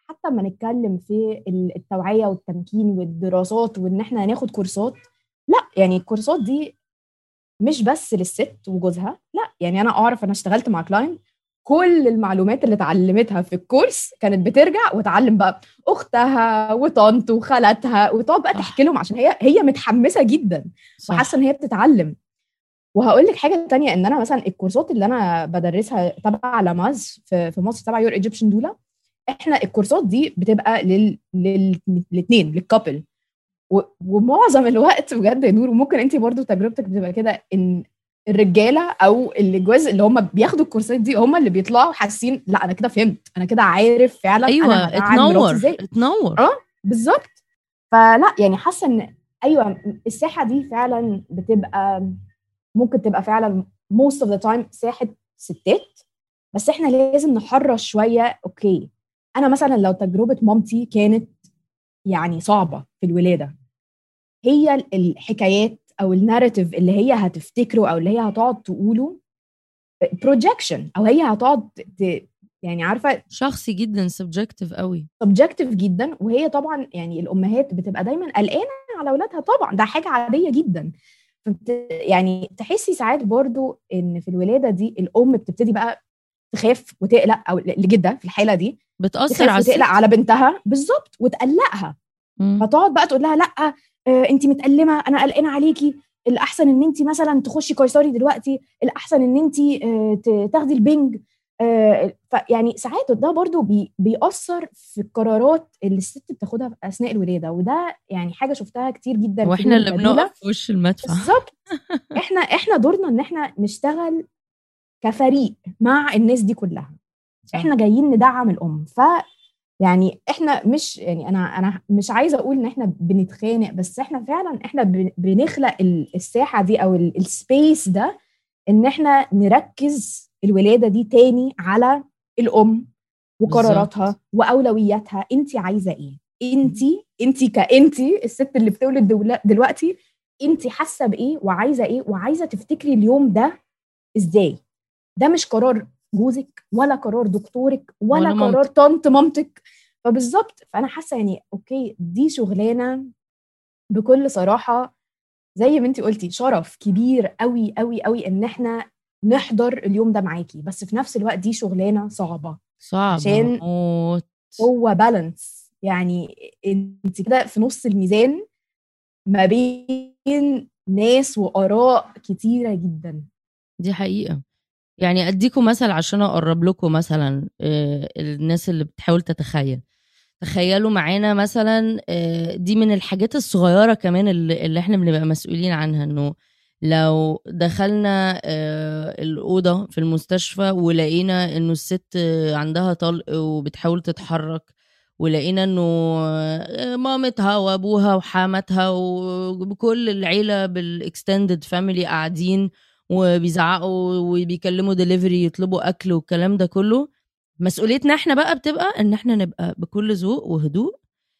S2: حتى لما نتكلم في التوعية والتمكين والدراسات وإن إحنا ناخد كورسات لا يعني الكورسات دي مش بس للست وجوزها لا يعني أنا أعرف أنا اشتغلت مع كلاين كل المعلومات اللي اتعلمتها في الكورس كانت بترجع وتعلم بقى أختها وطنط وخالاتها وتقعد بقى. تحكي لهم عشان هي هي متحمسة جدا. وحاسة إن هي بتتعلم وهقول لك حاجة تانية إن أنا مثلا الكورسات اللي أنا بدرسها تبع لاماز في في مصر تبع Your Egyptian Doula إحنا الكورسات دي بتبقى لل للاثنين لل couple و- ومعظم الوقت بجد يا نور وممكن انت برضو تجربتك بتبقى كده إن الرجالة أو الجواز اللي هم بياخدوا الكورسات دي هم اللي بيطلعوا حاسين لأ أنا كده فهمت أنا كده عارف فعلا أيوه مراتي
S1: اتنور اتنور.
S2: آه بالظبط. فلأ يعني حاسة إن أيوه الساحة دي فعلا بتبقى ممكن تبقى فعلا most of the time ساحه ستات بس إحنا لازم نحرص شوية أوكي. أنا مثلا لو تجربة مامتي كانت يعني صعبة في الولادة هي الحكايات أو ال narrative اللي هي هتفتكره أو اللي هي هتقعد تقوله ب projection أو هي هتقعد ت... يعني عارفة؟
S1: شخصي جدا subjective قوي.
S2: subjective جدا وهي طبعا يعني الأمهات بتبقى دايما قلقانة على أولادها طبعا ده حاجة عادية جدا. يعني تحسي ساعات برضو إن في الولادة دي الأم بتبتدي بقى تخاف وتقلق أو لجدة في الحالة دي
S1: بتأثر على
S2: وتقلق على بنتها بالظبط وتقلقها. فتقعد بقى تقول لها لأ آه انت متألمة أنا قلقانة عليكي الأحسن إن انت مثلا تخشي قيصري دلوقتي الأحسن إن انت آه تاخدي البنج. آه فيعني ساعات ده برضو بي بيأثر في القرارات اللي الست بتاخدها أثناء الولادة وده يعني حاجة شفتها كتير جدا
S1: وإحنا اللي بنقف في وش المدفع.
S2: بالظبط. إحنا إحنا دورنا إن إحنا نشتغل كفريق مع الناس دي كلها. إحنا جايين ندعم الأم. ف يعني إحنا مش يعني أنا أنا مش عايزة أقول إن إحنا بنتخانق بس إحنا فعلا إحنا بنخلق الساحة دي أو ال space ده إن إحنا نركز الولادة دي تاني على الأم وقراراتها وأولوياتها. انت عايزة إيه؟ انت انت كانت الست اللي بتولد دلوقتي انت حاسة بإيه وعايزة إيه وعايزة تفتكري اليوم ده إزاي؟ ده مش قرار جوزك ولا قرار دكتورك ولا, ولا قرار طنط مامتك. فبالظبط. فأنا حاسة يعني أوكي دي شغلانة بكل صراحة زي ما انت قلتي شرف كبير قوي قوي قوي إن إحنا نحضر اليوم ده معاكي. بس في نفس الوقت دي شغلانة صعبة.
S1: صعبة
S2: عشان
S1: موت.
S2: هو بالانس يعني انت كده في نص الميزان ما بين ناس وآراء كتيرة جدا.
S1: دي حقيقة. يعني أديكم مثل عشان أقرب لكم مثلا الناس اللي بتحاول تتخيل. تخيلوا معانا مثلا دي من الحاجات الصغيرة كمان اللي إحنا بنبقى مسؤولين عنها إنه لو دخلنا الأوضة في المستشفى ولقينا إنه الست عندها طلق وبتحاول تتحرك ولقينا إنه مامتها وأبوها وحامتها وكل العيلة بال extended family قاعدين وبيزعقوا وبيكلموا دليفري يطلبوا أكل والكلام ده كله مسؤوليتنا إحنا بقى بتبقى إن إحنا نبقى بكل ذوق وهدوء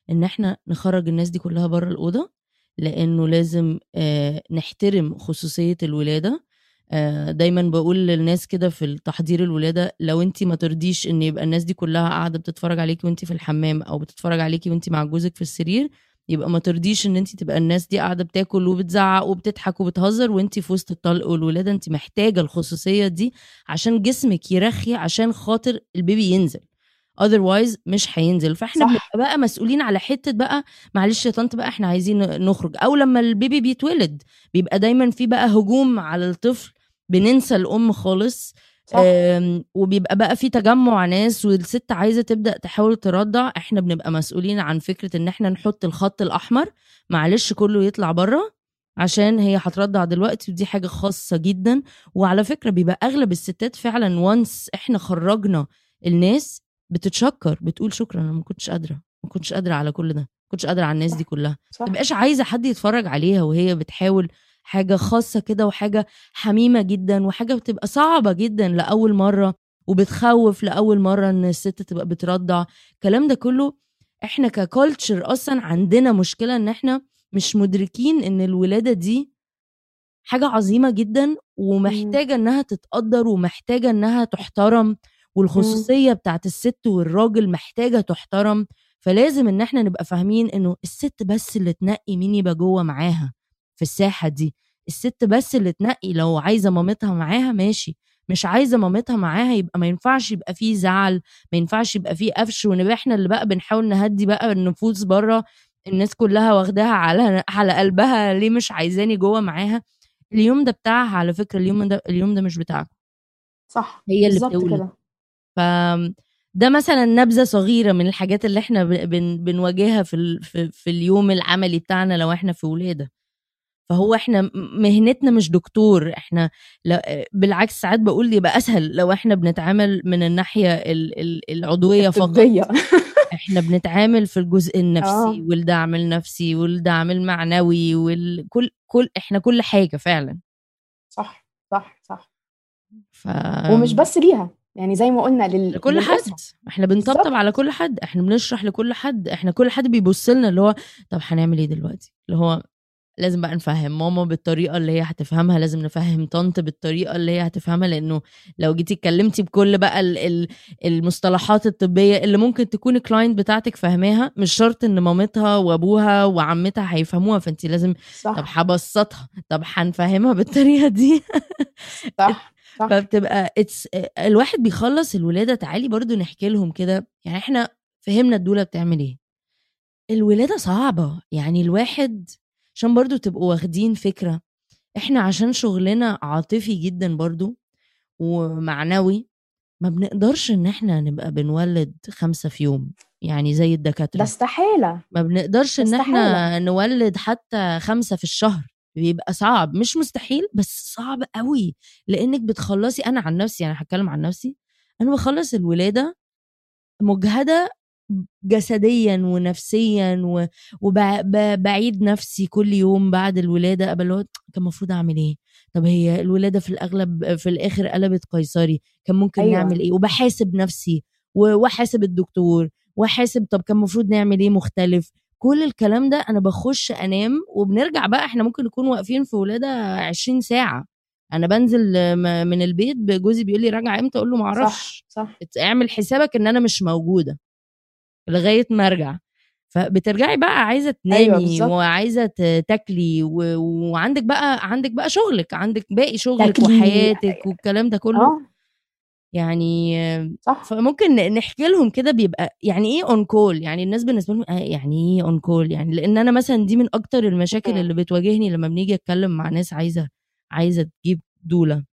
S1: إن إحنا نخرج الناس دي كلها بره الأوضة لأنه لازم نحترم خصوصية الولادة. دايما بقول للناس كده في تحضير الولادة لو انت ما ترضيش إن يبقى الناس دي كلها قاعدة بتتفرج عليكي وانت في الحمام أو بتتفرج عليكي وانت مع جوزك في السرير يبقى ما ترضيش إن انت تبقى الناس دي قاعدة بتاكل وبتزعق وبتضحك وبتهزر وانت في وسط الطلق والولادة. انت محتاجة الخصوصية دي عشان جسمك يرخي عشان خاطر ال baby ينزل. otherwise مش هينزل.
S2: فإحنا.
S1: بنبقى بقى مسؤولين على حتة بقى معلش يا طنط بقى إحنا عايزين نخرج. أو لما ال baby بيتولد بيبقى دايما في بقى هجوم على الطفل بننسى الأم خالص.
S2: صح.
S1: وبيبقى بقى في تجمع ناس والست عايزة تبدأ تحاول ترضع. إحنا بنبقى مسؤولين عن فكرة إن إحنا نحط الخط الأحمر معلش كله يطلع بره عشان هي هترضع دلوقتي ودي حاجة خاصة جدا. وعلى فكرة بيبقى أغلب الستات فعلا وانس إحنا خرجنا الناس بتتشكر بتقول شكرا أنا ما كنتش قادرة ما كنتش قادرة على كل ده ما كنتش قادرة على الناس دي كلها. ما تبقاش عايزة حد يتفرج عليها وهي بتحاول حاجة خاصة كده وحاجة حميمة جدا وحاجة بتبقى صعبة جدا لأول مرة وبتخوف لأول مرة إن الست تبقى بترضع. الكلام ده كله إحنا ككولتشر أصلا عندنا مشكلة إن إحنا مش مدركين إن الولادة دي حاجة عظيمة جدا ومحتاجة إنها تتقدر ومحتاجة إنها تحترم. والخصوصية بتاعت الست والراجل محتاجة تحترم فلازم إن إحنا نبقى فاهمين إنه الست بس اللي تنقي مين يبقى جوه معاها في الساحة دي. الست بس اللي تنقي لو عايزة مامتها معاها ماشي مش عايزة مامتها معاها يبقى ما ينفعش يبقى فيه زعل ما ينفعش يبقى فيه قفش ونبقى إحنا اللي بقى بنحاول نهدي بقى النفوس بره الناس كلها واخداها على على قلبها ليه مش عايزاني جوه معاها. اليوم ده بتاعها على فكرة اليوم ده اليوم ده مش بتاعكم.
S2: صح
S1: هي اللي بتولد.
S2: كده.
S1: ف ده مثلا نبذة صغيرة من الحاجات اللي إحنا بن بنواجهها في ال... في, في اليوم العملي بتاعنا لو إحنا في ولادة. فهو إحنا مهنتنا مش دكتور إحنا لا بالعكس ساعات بقول يبقى أسهل لو إحنا بنتعامل من الناحية ال... ال... العضوية فقط. إحنا بنتعامل في الجزء النفسي
S2: آه.
S1: والدعم النفسي والدعم المعنوي والكل كل إحنا كل حاجة فعلا.
S2: صح صح صح.
S1: ف
S2: ومش بس ليها. يعني زي ما قلنا لل...
S1: لكل حد. إحنا بنطبطب. على كل حد. إحنا بنشرح لكل حد. إحنا كل حد بيبص لنا اللي هو طب هنعمل إيه دلوقتي؟ اللي هو لازم بقى نفهم ماما بالطريقة اللي هي هتفهمها. لازم نفهم طنط بالطريقة اللي هي هتفهمها. لأنه لو جيتي اتكلمتي بكل بقى ال ال المصطلحات الطبية اللي ممكن تكون ال client بتاعتك فاهماها مش شرط إن مامتها وأبوها وعمتها هيفهموها. فانت لازم طب
S2: صح
S1: هبسطها. طب هنفهمها بالطريقة دي.
S2: صح. صح.
S1: فبتبقى it's الواحد بيخلص الولادة تعالي برضو نحكي لهم كده يعني إحنا فهمنا الدولا بتعمل إيه. الولادة صعبة يعني الواحد عشان برضو تبقوا واخدين فكرة إحنا عشان شغلنا عاطفي جدا برضو ومعنوي ما بنقدرش إن إحنا نبقى بنولد خمسة في يوم يعني زي
S2: ده
S1: الدكاترة
S2: استحالة.
S1: ما بنقدرش إن
S2: إحنا.
S1: نولد حتى خمسة في الشهر. بيبقى صعب مش مستحيل بس صعب قوي لأنك بتخلصي أنا عن نفسي يعني هتكلم عن نفسي أنا بخلص الولادة مجهدة جسديا ونفسيا وبعيد نفسي كل يوم بعد الولادة قبل الوقت كان المفروض أعمل إيه؟ طب هي الولادة في الأغلب في الآخر قلبت قيصري كان ممكن
S2: أيوة.
S1: نعمل إيه؟ وبحاسب نفسي وأحاسب الدكتور وأحاسب طب كان المفروض نعمل إيه مختلف؟ كل الكلام ده أنا بخش أنام وبنرجع بقى إحنا ممكن نكون واقفين في ولادة 20 ساعة. أنا بنزل من البيت جوزي بيقول لي راجع إمتى؟ أقول له ما أعرفش
S2: صح. صح
S1: اعمل حسابك إن أنا مش موجودة لغاية ما أرجع. فبترجعي بقى عايزة تنامي
S2: أيوة.
S1: وعايزة تاكلي و... وعندك بقى عندك بقى شغلك عندك باقي شغلك
S2: تاكلي.
S1: وحياتك والكلام ده كله.
S2: آه.
S1: يعني
S2: صح.
S1: فممكن نحكي لهم كده بيبقى يعني إيه on call يعني الناس بالنسبة لهم آه يعني إيه on call يعني لأن أنا مثلا دي من أكتر المشاكل. اللي بتواجهني لما بنيجي أتكلم مع ناس عايزة عايزة تجيب دولا.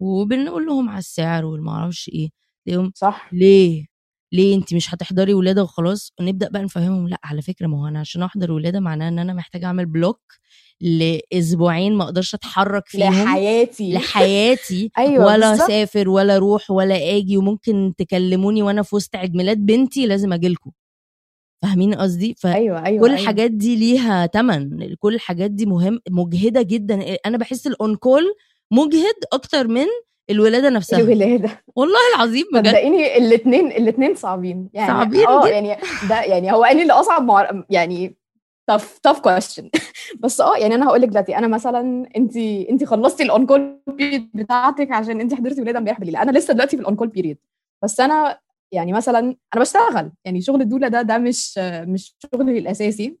S1: وبنقول لهم على السعر والمعرفش إيه. تلاقيهم
S2: صح.
S1: ليه؟ ليه انت مش هتحضري ولادة وخلاص؟ ونبدا بقى نفهمهم. لأ على فكرة ما هو أنا عشان أحضر ولادة معناه إن أنا محتاجة أعمل block لأسبوعين ما أقدرش أتحرك فيهم.
S2: لحياتي.
S1: لحياتي.
S2: أيوة
S1: ولا. أسافر ولا أروح ولا آجي. وممكن تكلموني وأنا في وسط عيد ميلاد بنتي لازم اجيلكم فاهمين قصدي؟ فكل
S2: أيوه أيوه أيوة.
S1: الحاجات دي ليها تمن. كل الحاجات دي مهم مجهدة جدا. أنا بحس ال on call مجهد أكتر من الولادة نفسها.
S2: الولادة.
S1: والله العظيم بجد.
S2: صدقيني الاثنين الاثنين صعبين. يعني
S1: صعبين آه.
S2: يعني ده يعني هو اني اللي أصعب مع يعني tough tough question. بس آه يعني أنا هقول لك دلوقتي أنا مثلا انت أنت خلصتي ال on call period بتاعتك عشان أنت حضرتي ولادة امبارح بالليل. أنا لسه دلوقتي في ال on call period بس أنا يعني مثلا أنا بشتغل. يعني شغل الدولا ده ده مش مش شغلي الأساسي.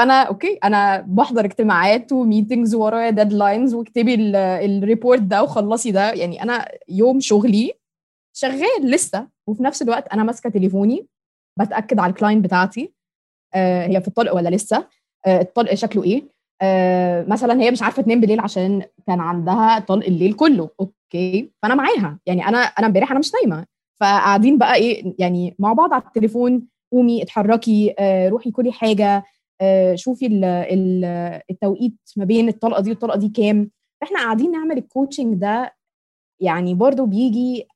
S2: فانا أوكي أنا بحضر اجتماعات و meetings ورايا deadlines واكتبي ال- ال report ده وخلصي ده. يعني أنا يوم شغلي شغال لسه وفي نفس الوقت أنا ماسكة تليفوني بتأكد على ال client بتاعتي. آه هي في الطلق ولا لسه؟ آه الطلق شكله إيه؟ آه مثلا هي مش عارفة تنام بالليل عشان كان عندها طلق الليل كله. أوكي فأنا معاها. يعني أنا أنا امبارح أنا مش نايمة. فقاعدين بقى إيه يعني مع بعض على التليفون قومي اتحركي آه روحي كلي حاجة. شوفي ال ال التوقيت ما بين الطلقة دي والطلقة دي كام. إحنا قاعدين نعمل الكوتشنج ده يعني برضو بيجي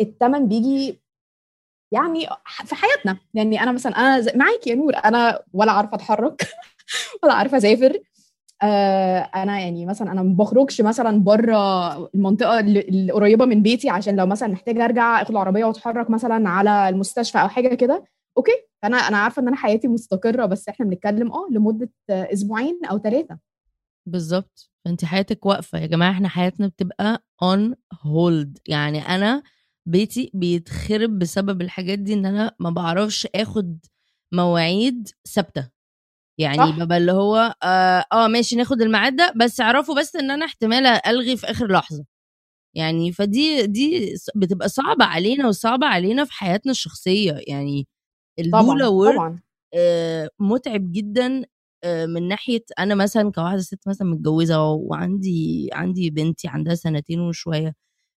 S2: الثمن بيجي يعني في حياتنا. يعني أنا مثلا أنا معاكي يا نور أنا ولا عارفة أتحرك ولا عارفة أسافر. آه أنا يعني مثلا أنا ما بخرجش مثلا بره المنطقة القريبة من بيتي عشان لو مثلا محتاجه أرجع أخد العربية وأتحرك مثلا على المستشفى أو حاجة كده. okay؟ فانا أنا عارفه ان أنا حياتي مستقره بس إحنا بنتكلم آه لمده آه، أسبوعين أو ثلاثة
S1: بالظبط. فانت حياتك واقفة. يا جماعة إحنا حياتنا بتبقى on hold يعني أنا بيتي بيتخرب بسبب الحاجات دي إن أنا ما بعرفش آخد مواعيد ثابتة. يعني
S2: صح.
S1: ببقى اللي هو آه, آه ماشي ناخد الميعاد ده بس اعرفوا بس إن أنا احتمال ألغي في آخر لحظة. يعني فدي دي بتبقى صعبة علينا وصعبة علينا في حياتنا الشخصية. يعني الدولا
S2: طبعا.
S1: آه، متعب جدا آه، من ناحية أنا مثلا كواحدة ست مثلا متجوزة وعندي عندي بنتي عندها سنتين وشوية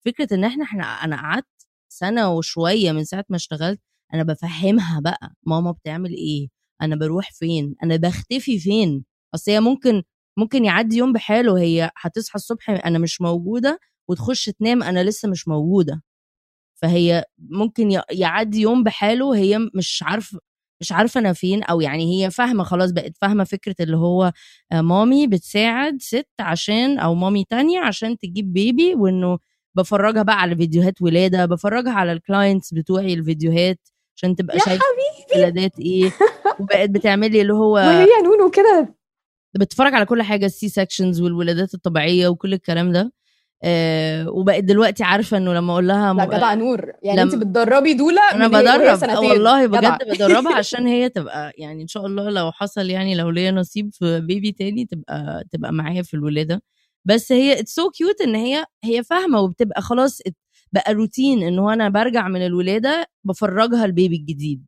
S1: فكرة إن إحنا إحنا أنا قعدت سنة وشوية من ساعة ما اشتغلت أنا بفهمها بقى ماما بتعمل إيه؟ أنا بروح فين؟ أنا بختفي فين؟ أصل هي ممكن ممكن يعدي يوم بحاله هي هتصحى الصبح أنا مش موجودة وتخش تنام أنا لسه مش موجودة. فهي ممكن يعدي يوم بحاله هي مش عارفه مش عارفة أنا فين أو يعني هي فاهمة خلاص بقت فاهمة فكرة اللي هو آه، mommy بتساعد ست عشان أو mommy تانية عشان تجيب baby وإنه بفرجها بقى على فيديوهات ولادة بفرجها على ال clients بتوعي الفيديوهات عشان تبقى شايفة ولادات إيه. وبقت بتعمل لي اللي هو
S2: وهي نونو كده.
S1: بتتفرج على كل حاجة ال C-sections والولادات الطبيعية وكل الكلام ده. آه وبقت دلوقتي عارفة إنه لما أقول لها
S2: لا جدع نور يعني
S1: لما-
S2: أنت بتدربي doula أنا
S1: بدرب. والله. بجد بدربها عشان هي تبقى يعني إن شاء الله لو حصل يعني لو ليا نصيب في baby تاني تبقى تبقى معايا في الولادة بس هي it's so cute إن هي هي فاهمة وبتبقى خلاص بقى روتين انه أنا برجع من الولادة بفرجها ال baby الجديد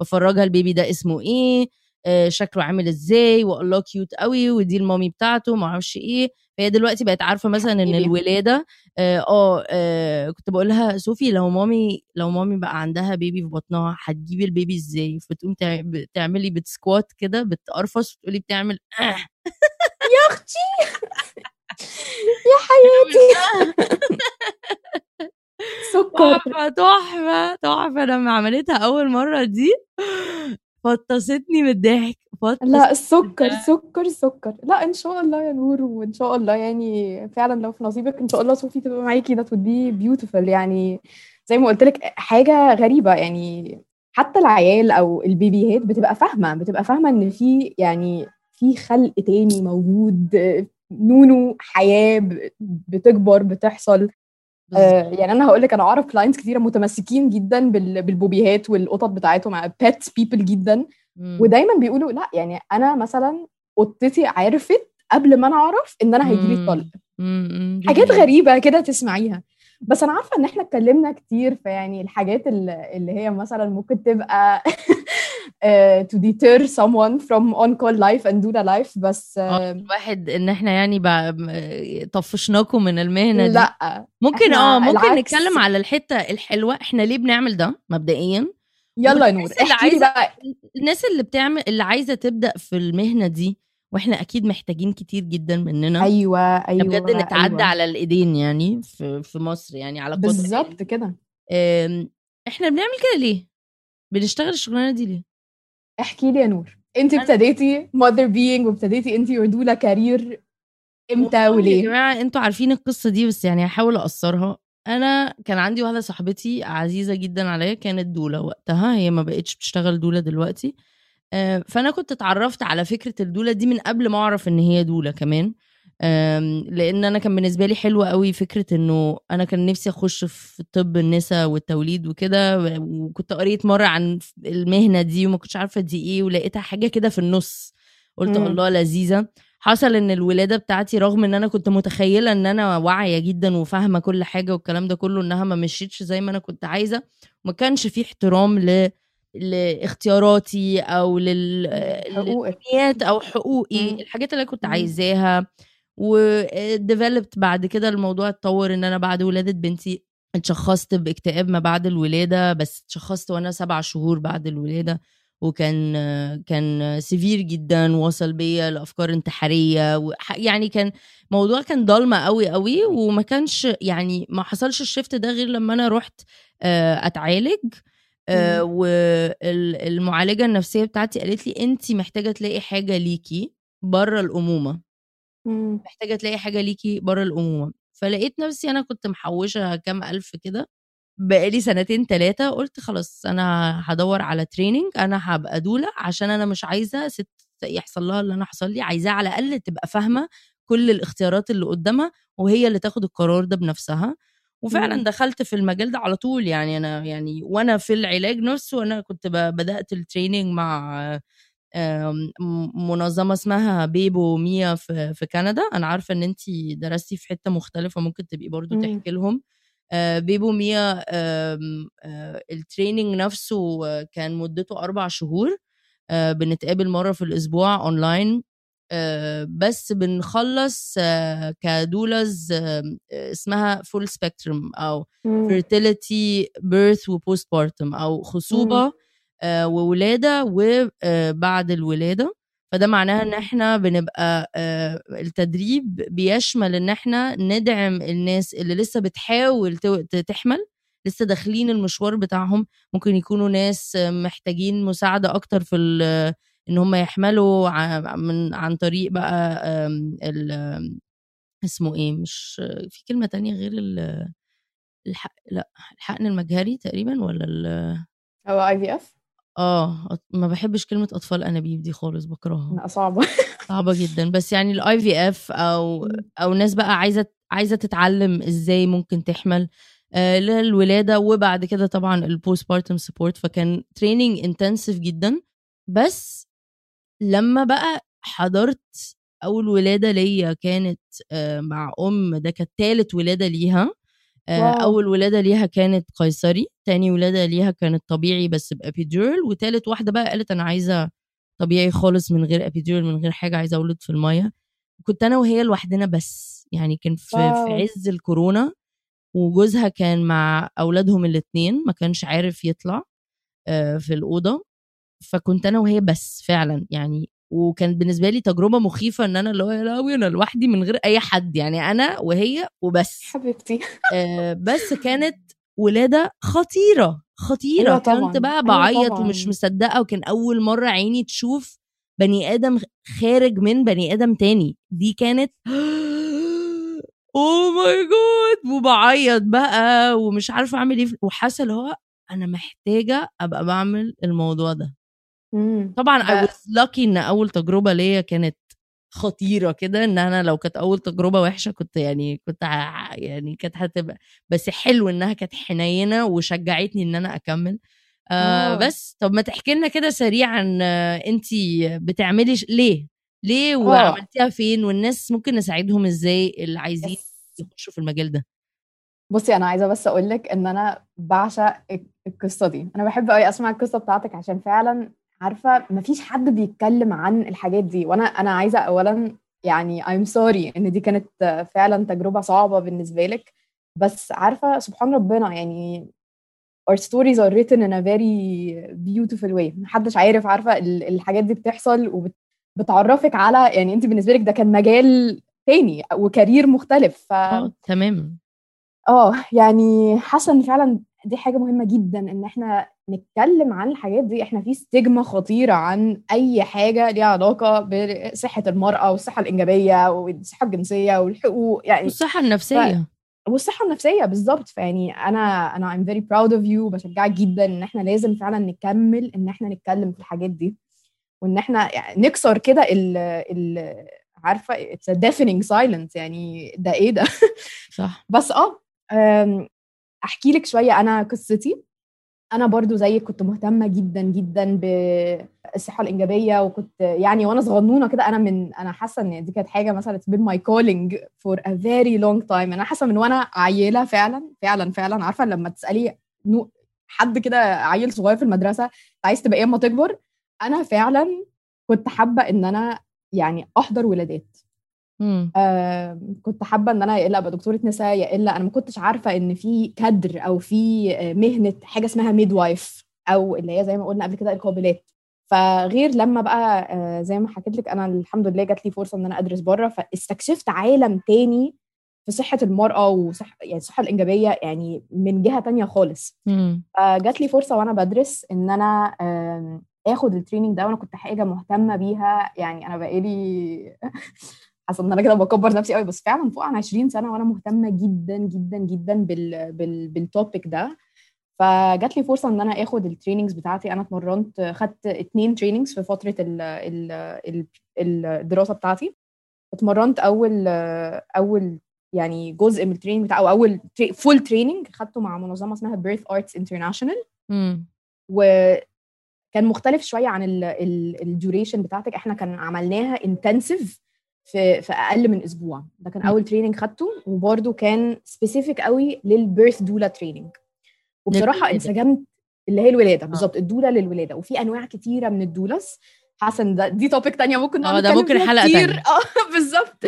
S1: بفرجها ال baby ده اسمه إيه شكله عامل إزاي والله cute قوي ودي ال mommy بتاعته ما أعرفش إيه. فهي دلوقتي بقت عارفة مثلا
S2: إن.
S1: الولادة آه, آه, آه كنت بقول لها صوفي لو مامي لو مامي بقى عندها بيبي في بطنها هتجيبي البيبي إزاي؟ فتقوم تع- تعملي بتسكوات كده بتقرفص وتقولي بتعمل آه
S2: يا أختي! يا حياتي! سكر.
S1: تحفة تحفة. لما عملتها أول مرة دي فطستني من الضحك
S2: لا السكر سكر سكر. لا إن شاء الله يا نور وإن شاء الله يعني فعلا لو في نصيبك إن شاء الله صوفي تبقى معاكي. ده beautiful. يعني زي ما قلت لك حاجة غريبة. يعني حتى العيال أو البيبيهات بتبقى فاهمة بتبقى فاهمة إن في يعني في خلق تاني موجود. نونو حياة بتكبر بتحصل. آه، يعني أنا هقول لك أنا أعرف clients كتيرة متمسكين جدا بال- بالبوبيهات والقطط بتاعتهم بيت بيبل جدا.
S1: مم.
S2: ودايما بيقولوا لا يعني أنا مثلا قطتي عرفت قبل ما أنا أعرف إن أنا
S1: مم، مم، دي
S2: حاجات. غريبة كده تسمعيها. بس أنا عارفة إن إحنا اتكلمنا كتير في يعني الحاجات اللي اللي هي مثلا ممكن تبقى آه، to deter someone from on call life and doula life بس
S1: آه
S2: آه،
S1: الواحد إن إحنا يعني طفشناكم من المهنة دي.
S2: لا
S1: ممكن آه ممكن
S2: العكس.
S1: نتكلم على الحتة الحلوة إحنا ليه بنعمل ده مبدئيا؟
S2: يلا يا نور
S1: اللي عايزة-
S2: بقى.
S1: الناس اللي بتعمل اللي عايزة تبدأ في المهنة دي وإحنا أكيد محتاجين كتير جدا مننا. أيوه
S2: أيوه
S1: بجد نتعدى
S2: أيوة.
S1: على الإيدين يعني في في مصر يعني على
S2: بالظبط كده.
S1: إحنا بنعمل كده ليه؟ بنشتغل الشغلانة دي ليه؟
S2: احكي لي يا نور.
S1: أنت
S2: ابتديتي mother being وابتديتي أنت doula كارير إمتى
S1: والله يا
S2: وليه؟
S1: جماعة أنتوا عارفين القصة دي بس يعني هحاول أقصرها. أنا كان عندي واحدة صاحبتي عزيزة جدا عليا كانت دوله وقتها هي ما بقتش بتشتغل دوله دلوقتي. فأنا كنت اتعرفت على فكرة الدولة دي من قبل ما أعرف إن هي دولة كمان. لأن أنا كان بالنسبة لي حلوة قوي فكرة إنه أنا كان نفسي أخش في طب النساء والتوليد وكده وكنت قريت مرة عن المهنة دي وما كنتش عارفة دي إيه ولقيتها حاجة كده في النص. قلت
S2: مم.
S1: الله لذيذة. حصل إن الولادة بتاعتي رغم إن أنا كنت متخيلة إن أنا واعية جدا وفاهمة كل حاجة والكلام ده كله إنها ما مشيتش زي ما أنا كنت عايزة وما كانش في احترام ل لاختياراتي
S2: أو
S1: للامنيات أو حقوقي
S2: مم.
S1: الحاجات اللي أنا كنت. عايزاها. وديفلوبت بعد كده الموضوع اتطور إن أنا بعد ولادة بنتي اتشخصت باكتئاب ما بعد الولادة بس اتشخصت وأنا سبع شهور بعد الولادة. وكان كان سيفير جدا وصل بيا لأفكار انتحارية يعني كان موضوع كان ضلمة قوي قوي وما كانش يعني ما حصلش الشفت ده غير لما أنا رحت آه، أتعالج. آه،. والمعالجة النفسية بتاعتي قالت لي أنت محتاجة تلاقي حاجة ليكي بره الأمومة
S2: مم.
S1: محتاجة تلاقي حاجة ليكي بره الأمومة فلقيت نفسي أنا كنت محوشة كام ألف كده بقالي سنتين ثلاثة قلت خلاص أنا هدور على training أنا هبقى doula عشان أنا مش عايزة ست يحصل لها اللي أنا حصل لي عايزاها على الأقل تبقى فاهمة كل الاختيارات اللي قدامها وهي اللي تاخد القرار ده بنفسها وفعلا. دخلت في المجال ده على طول. يعني أنا يعني وأنا في العلاج نفسه أنا كنت بدأت ال training مع منظمة اسمها بيبو ميا في في كندا. أنا عارفة إن انت درستي في حتة مختلفة ممكن تبقي برضو. تحكي لهم. بيبو ميا ال training نفسه كان مدته أربع شهور. آه، بنتقابل مرة في الأسبوع اونلاين بس بنخلص آه، ك doulas آه، اسمها full spectrum
S2: أو
S1: fertility birth و postpartum أو خصوبة آه، وولادة وبعد الولادة. فده معناها إن إحنا بنبقى آه، التدريب بيشمل إن إحنا ندعم الناس اللي لسه بتحاول تحمل لسه داخلين المشوار بتاعهم. ممكن يكونوا ناس محتاجين مساعدة أكتر في إن هم يحملوا من عن طريق بقى ال اسمه إيه مش في كلمة تانية غير الحق لأ الحقن المجهري تقريبا ولا ال؟
S2: أو IVF
S1: آه ما بحبش كلمة أطفال أنابيب دي خالص بكرهها.
S2: لا صعبة.
S1: صعبة جدا. بس يعني ال IVF أو أو ناس بقى عايزة عايزة تتعلم إزاي ممكن تحمل آه للولادة. وبعد كده طبعا ال postpartum support فكان training intensive جدا. بس لما بقى حضرت أول ولادة ليا كانت آه مع أم ده كانت تالت ولادة ليها آه أول ولادة ليها كانت قيصري تاني ولادة ليها كانت طبيعي بس بابيدورال وتالت واحدة بقى قالت أنا عايزة طبيعي خالص من غير ابيدورال من غير حاجة عايزة أولد في المية. كنت أنا وهي لوحدنا بس يعني كان في, في عز الكورونا وجوزها كان مع أولادهم الاثنين ما كانش عارف يطلع في الأوضة. فكنت أنا وهي بس فعلا يعني وكانت بالنسبة لي تجربة مخيفة إن أنا اللي هو يا أنا لوحدي من غير أي حد يعني أنا وهي وبس.
S2: حبيبتي.
S1: آه بس كانت ولادة خطيرة خطيرة. أيوة طبعًا. كنت بقى أيوة بعيط أيوة مش مصدقة وكان أول مرة عيني تشوف بني آدم خارج من بني آدم تاني. دي كانت oh my God وبعيط بقى ومش عارفة أعمل إيه. وحاسة اللي هو أنا محتاجة أبقى بعمل الموضوع ده.
S2: إمم.
S1: طبعا I was lucky إن أول تجربة ليا كانت خطيرة كده إن أنا لو كانت أول تجربة وحشة كنت يعني كنت يعني كانت هتبقى بس حلو إنها كانت حنينة وشجعتني إن أنا أكمل. آه بس طب ما تحكي لنا كده سريعا آه انت بتعملي ليه؟ ليه آه. وعملتيها فين؟ والناس ممكن نساعدهم إزاي اللي عايزين يخشوا في المجال ده؟
S2: بصي أنا عايزة بس أقول لك إن أنا بعشق القصة دي. أنا بحب قوي أسمع القصة بتاعتك عشان فعلا عارفة مفيش حد بيتكلم عن الحاجات دي. وأنا أنا عايزة اولا يعني I'm sorry إن دي كانت فعلا تجربة صعبة بالنسبة لك. بس عارفة سبحان ربنا يعني our stories are written in a very beautiful way. محدش عارف عارفة الحاجات دي بتحصل وبتعرفك على يعني أنت بالنسبة لك ده كان مجال تاني وكارير مختلف. ف
S1: آه تمام.
S2: آه يعني حاسة إن فعلا دي حاجة مهمة جدا إن إحنا نتكلم عن الحاجات دي إحنا في ستيجما خطيرة عن أي حاجة ليها علاقة بصحة المرأة والصحة الإنجابية والصحة الجنسية والحقوق يعني
S1: والصحة النفسية.
S2: ف... والصحة النفسية بالظبط فيعني أنا أنا I'm very proud of you وبشجعك جدا إن إحنا لازم فعلا نكمل إن إحنا نتكلم في الحاجات دي وإن إحنا يعني نكسر كده ال ال عارفة a deafening silence يعني ده إيه ده؟
S1: صح.
S2: بس آه أحكي لك شوية أنا قصتي. أنا برضو زيك كنت مهتمة جدا جدا بالصحة الإنجابية وكنت يعني وأنا صغنونة كده أنا من أنا حاسة إن دي كانت حاجة مثلا been my calling for a very long time أنا حاسة من وأنا عيلة فعلا فعلا فعلا عارفة لما تسألي حد كده عيل صغير في المدرسة عايز تبقى إيه أما تكبر؟ أنا فعلا كنت حابة إن أنا يعني أحضر ولادات. آه كنت حابة إن أنا يا إلا أبقى دكتورة نساء يا إلا أنا ما كنتش عارفة إن في كادر أو في مهنة حاجة اسمها midwife أو اللي هي زي ما قلنا قبل كده القابلات. فغير لما بقى آه زي ما حكيت لك أنا الحمد لله جات لي فرصة إن أنا أدرس بره فاستكشفت عالم تاني في صحة المرأة وصح يعني الصحة الإنجابية يعني من جهة تانية خالص. فجات لي فرصة وأنا بدرس إن أنا آه آخد ال training ده وأنا كنت حاجة مهتمة بيها. يعني أنا بقالي حاسة إن أنا كده بكبر نفسي قوي بس فعلا فوق عن 20 سنة وأنا مهتمة جدا جدا جدا بال بال بال topic ده. فجات لي فرصة إن أنا آخد ال trainings بتاعتي. أنا اتمرنت خدت اتنين trainings في فترة ال ال الدراسة بتاعتي. اتمرنت أول أول يعني جزء من ال training بتاع أو أول full training خدته مع منظمة اسمها Birth Arts International وكان مختلف شوية عن ال duration بتاعتك. إحنا كان عملناها intensive في في أقل من أسبوع. ده كان أول training خدته وبرده كان specific قوي لل birth doula training وبصراحة انسجمت اللي هي الولادة آه. بالظبط الدولا للولادة. وفي أنواع كتيرة من ال doulas حسن ده دي topic تانية ممكن
S1: آه ده ممكن حلقة
S2: كتير. آه بالظبط.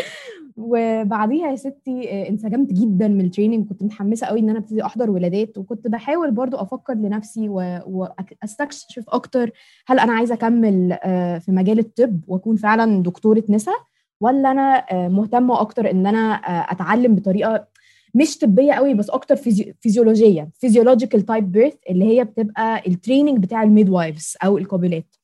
S2: وبعديها يا ستي آه، انسجمت جدا من ال training كنت متحمسة قوي إن أنا أبتدي أحضر ولادات. وكنت بحاول برضو أفكر لنفسي واستكشف أكتر. هل أنا عايزة أكمل آه، في مجال الطب وأكون فعلا دكتورة نساء ولا أنا آه، مهتمة أكتر إن أنا أتعلم بطريقة مش طبية قوي بس أكتر فيزيو... فيزيولوجية physiological type birth اللي هي بتبقى ال training بتاع ال midwives أو القابلات.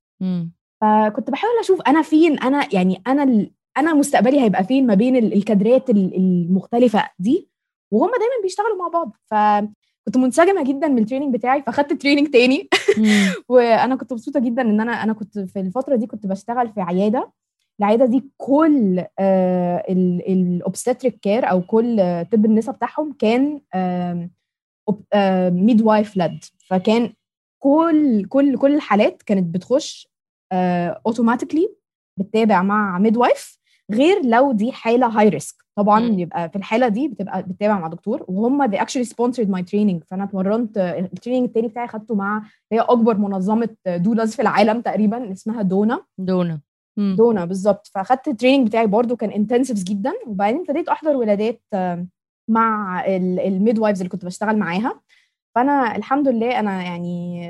S2: فكنت بحاول أشوف أنا فين أنا يعني أنا ال... أنا مستقبلي هيبقى فين ما بين الكادرات المختلفة دي وهم دايما بيشتغلوا مع بعض. فكنت منسجمة جدا من ال training بتاعي فأخدت training تاني. وأنا كنت مبسوطة جدا إن أنا أنا كنت في الفترة دي كنت بشتغل في عيادة. العيادة دي كل ال obstetric care أو كل طب النساء بتاعهم كان midwife led فكان كل كل كل الحالات كانت بتخش automatically بتتابع مع midwife غير لو دي حالة high risk طبعا يبقى في الحالة دي بتبقى بتتابع مع دكتور وهم they actually sponsored my training. فأنا اتمرنت ال training التاني بتاعي خدته مع هي أكبر منظمة doulas في العالم تقريبا اسمها دونا.
S1: دونا.
S2: دونا بالظبط. فأخدت ال training بتاعي برده كان intensive جدا وبعدين ابتديت أحضر ولادات مع ال midwives اللي كنت بشتغل معاها. فأنا الحمد لله أنا يعني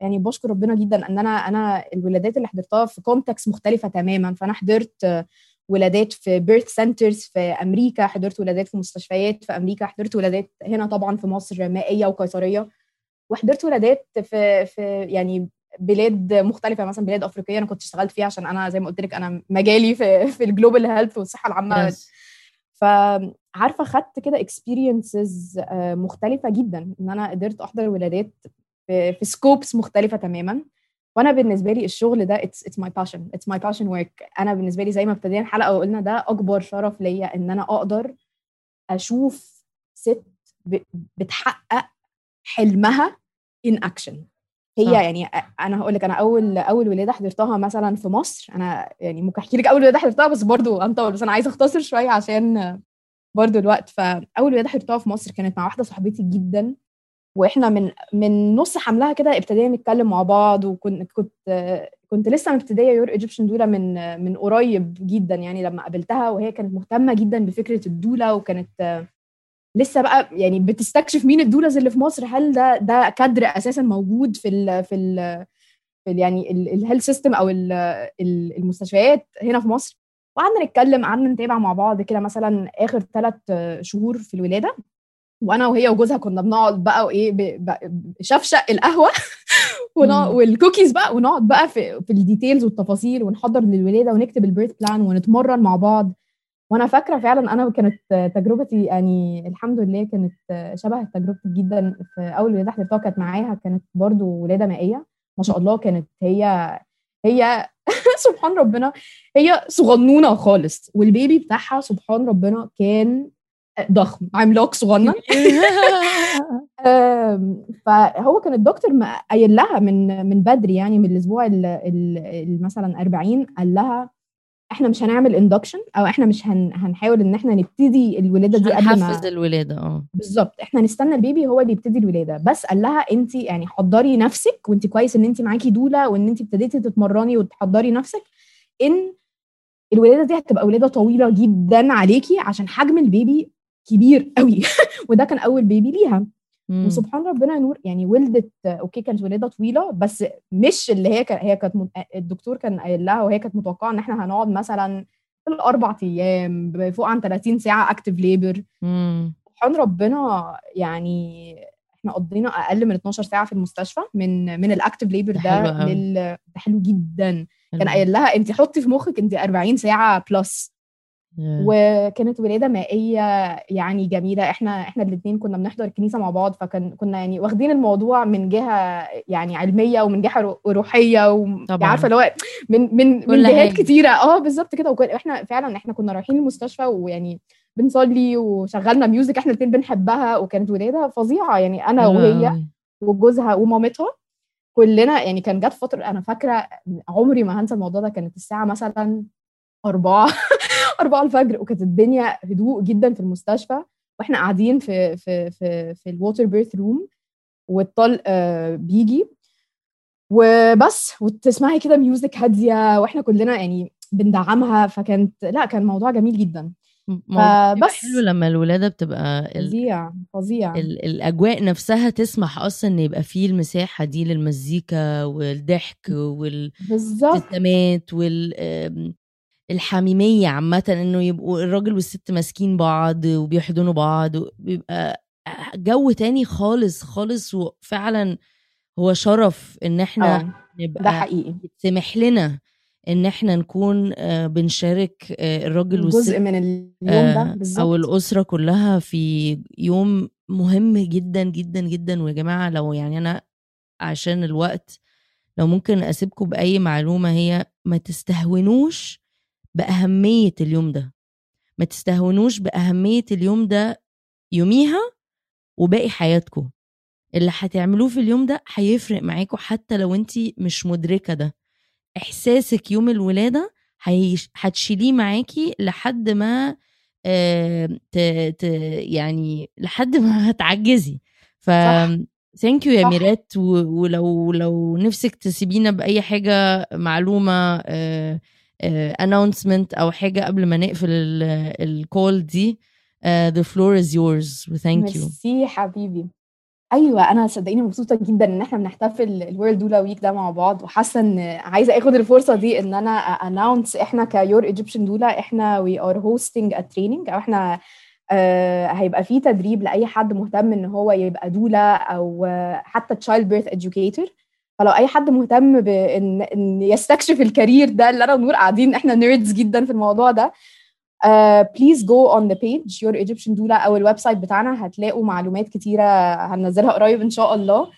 S2: يعني بشكر ربنا جدا إن أنا أنا الولادات اللي حضرتها في contexts مختلفة تماما. فأنا حضرت ولادات في birth centers في أمريكا حضرت ولادات في مستشفيات في أمريكا حضرت ولادات هنا طبعا في مصر مائية وقيصرية وحضرت ولادات في في يعني بلاد مختلفة مثلا بلاد أفريقية أنا كنت اشتغلت فيها عشان أنا زي ما قلت لك أنا مجالي في في ال global health والصحة العامة. Yes. فعارفة خدت كده experiences مختلفة جدا إن أنا قدرت أحضر ولادات في, في scopes مختلفة تماما. وأنا بالنسبة لي الشغل ده it's it's my passion it's my passion work أنا بالنسبة لي زي ما ابتدينا الحلقة وقلنا ده أكبر شرف ليا إن أنا أقدر أشوف ست بتحقق حلمها in action هي صح. يعني أنا هقول لك أنا أول أول ولادة حضرتها مثلا في مصر أنا يعني ممكن أحكي لك أول ولادة حضرتها بس برضو هنطول بس أنا عايزة أختصر شوية عشان برضو الوقت فاول ولادة حضرتها في مصر كانت مع واحدة صاحبتي جدا وإحنا من من نص حملها كده ابتدينا نتكلم مع بعض وكنت كنت كنت لسه مبتدية يور ايجيبشن دولا من من قريب جدا يعني لما قابلتها وهي كانت مهتمة جدا بفكرة الدولا وكانت لسه بقى يعني بتستكشف مين ال doulas اللي في مصر؟ هل ده ده كادر أساسا موجود في ال في ال في ال يعني ال health system أو ال المستشفيات هنا في مصر؟ وقعدنا نتكلم قعدنا نتابع مع بعض كده مثلا آخر ثلاث شهور في الولادة. وأنا وهي وجوزها كنا بنقعد بقى وإيه شفشق القهوة. والكوكيز بقى ونقعد بقى في في ال details والتفاصيل ونحضر للولادة ونكتب ال birth plan ونتمرن مع بعض. وأنا فاكره فعلا أنا كانت تجربتي يعني الحمد لله كانت شبه تجربتي جدا في أول ولاده حضرتها كانت معاها كانت برضو ولادة مائية ما شاء الله كانت هي هي سبحان ربنا هي صغنونة خالص والبيبي بتاعها سبحان ربنا كان ضخم عملاق صغنن. فهو كان الدكتور قايل لها من من بدري يعني من الأسبوع مثلا 40 قال لها إحنا مش هنعمل induction أو إحنا مش هن هنحاول إن إحنا نبتدي الولادة دي
S1: قبل ما الولادة آه.
S2: بالظبط. إحنا نستنى ال baby هو اللي يبتدي الولادة. بس قال لها انت يعني حضري نفسك وانت كويس إن انت معاكي دولا وإن انت ابتديتي تتمرني وتحضري نفسك إن الولادة دي هتبقى ولادة طويلة جدا عليكي عشان حجم ال baby كبير قوي وده كان أول baby ليها. وسبحان ربنا نور يعني ولدت أوكي كانت ولادة طويلة بس مش اللي هي كان هي كانت الدكتور كان قايل لها وهي كانت متوقعة إن إحنا هنقعد مثلا في الأربع أيام فوق عن 30 ساعة active labor سبحان ربنا يعني إحنا قضينا أقل من 12 ساعة في المستشفى من من ال active labor ده لل ده حلو جدا. كان قايل لها انت حطي في مخك انت 40 ساعة plus وكانت ولادة مائية يعني جميلة. إحنا إحنا الاثنين كنا بنحضر الكنيسه مع بعض فكان كنا يعني واخدين الموضوع من جهة يعني علمية ومن جهة روحية وطبعا عارفة اللي هو من من من جهات كتيرة. آه بالظبط كده. وإحنا فعلا إحنا كنا رايحين المستشفى ويعني بنصلي وشغلنا music إحنا الاثنين بنحبها. وكانت ولادة فظيعة. يعني أنا وهي وجوزها ومامتها كلنا يعني كان جت فترة أنا فاكرة عمري ما هنسى الموضوع ده. كانت الساعة مثلا أربعة. أربعة الفجر وكانت الدنيا هدوء جدا في المستشفى. وإحنا قاعدين في في في في ال water birth room والطلق بيجي. وبس وتسمعي كده ميوزك هادية وإحنا كلنا يعني بندعمها. فكانت لا كان موضوع جميل جدا.
S1: بس حلو لما الولادة بتبقى
S2: فظيع فظيع.
S1: الأجواء نفسها تسمح أصلا إن يبقى فيه المساحة دي للمزيكا والضحك والابتسامات وال الحميمية عامة إنه يبقوا الراجل والست ماسكين بعض وبيحضنوا بعض بيبقى جو تاني خالص خالص وفعلا هو شرف إن إحنا
S2: آه
S1: نبقى
S2: ده حقيقي.
S1: يتسمح لنا إن إحنا نكون آه، بنشارك آه، الراجل والست
S2: جزء من اليوم ده
S1: آه، أو
S2: بالظبط
S1: الأسرة كلها في يوم مهم جدا جدا جدا. ويا جماعة لو يعني أنا عشان الوقت لو ممكن أسيبكم بأي معلومة هي ما تستهونوش بأهمية اليوم ده ما تستهونوش بأهمية اليوم ده يوميها وباقي حياتكم اللي هتعملوه في اليوم ده هيفرق معاكم حتى لو انت مش مدركة ده إحساسك يوم الولادة هتشيليه معاكي لحد ما آه، ت... ت... يعني لحد ما هتعجزي ف. ثانك يو يا. ميرات. ولو لو نفسك تسيبينا بأي حاجة معلومة announcement أو حاجة قبل ما نقفل ال call دي. آه، the floor is yours. و thank you
S2: ميرسي حبيبي. أيوه أنا صدقيني مبسوطة جدا إن إحنا بنحتفل ال World Doula Week ده مع بعض وحاسة إن عايزة آخد الفرصة دي إن أنا announce إحنا كيور ايجيبشن دولا إحنا we are hosting a training أو إحنا آه، هيبقى في تدريب لأي حد مهتم إن هو يبقى doula أو آه، حتى childbirth educator. فلو أي حد مهتم بان إن يستكشف ال career ده اللي أنا ونور قاعدين إحنا nerds جدا في الموضوع ده please go on the page يور ايجيبشن دولا أو ال website بتاعنا هتلاقوا معلومات كتيرة هننزلها قريب إن شاء الله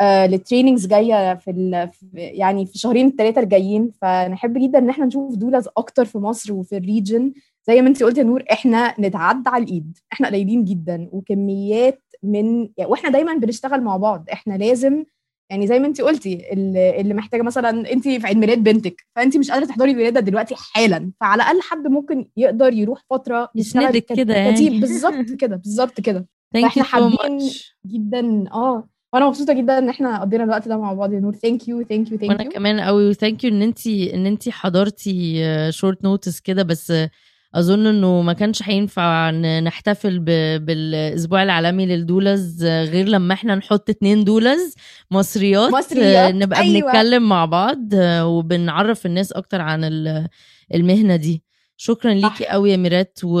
S2: آه لل trainings جاية في, ال... في يعني في شهرين الثلاثه الجايين فنحب جدا إن إحنا نشوف doulas أكتر في مصر وفي ال region زي ما انت قلتي يا نور إحنا نتعدى على الإيد إحنا قليلين جدا وكميات من يعني وإحنا دايما بنشتغل مع بعض إحنا لازم يعني زي ما انت قلتي اللي محتاجة مثلا انت في عيد ميلاد بنتك فانت مش قادرة تحضري الولادة دلوقتي حالا فعلى الأقل حد ممكن يقدر يروح فترة
S1: يسندك كده يعني.
S2: بالظبط كده بالظبط كده.
S1: so
S2: حابين جدا آه. وأنا مبسوطة جدا إن إحنا قضينا الوقت ده مع بعض يا نور. thank you thank you thank
S1: وأنا
S2: you
S1: كمان قوي و thank you إن انت إن انت حضرتي short notes كده بس آه، أظن إنه ما كانش هينفع نحتفل بالأسبوع العالمي لل doulas غير لما إحنا نحط اتنين doulas مصريات
S2: مصريات،
S1: نبقى
S2: أيوة.
S1: بنتكلم مع بعض وبنعرف الناس أكتر عن ال- المهنة دي شكرا ليكي. قوي يا ميريت و...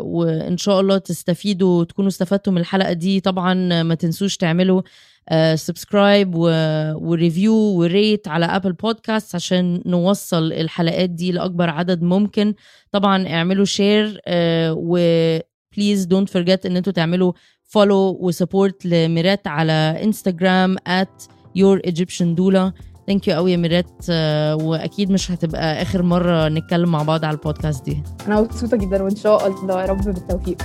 S1: وإن شاء الله تستفيدوا وتكونوا استفدتوا من الحلقة دي طبعا ما تنسوش تعملوا subscribe. و review و rate على Apple Podcast عشان نوصل الحلقات دي لأكبر عدد ممكن. طبعا اعملوا share و please don't forget إن أنتوا تعملوا follow و support لميريت على انستغرام at your Egyptian doula. thank you قوي يا ميريت آه، وأكيد مش هتبقى آخر مرة نتكلم مع بعض على البودكاست دي.
S2: أنا مبسوطة جدا وإن شاء الله يا رب بالتوفيق.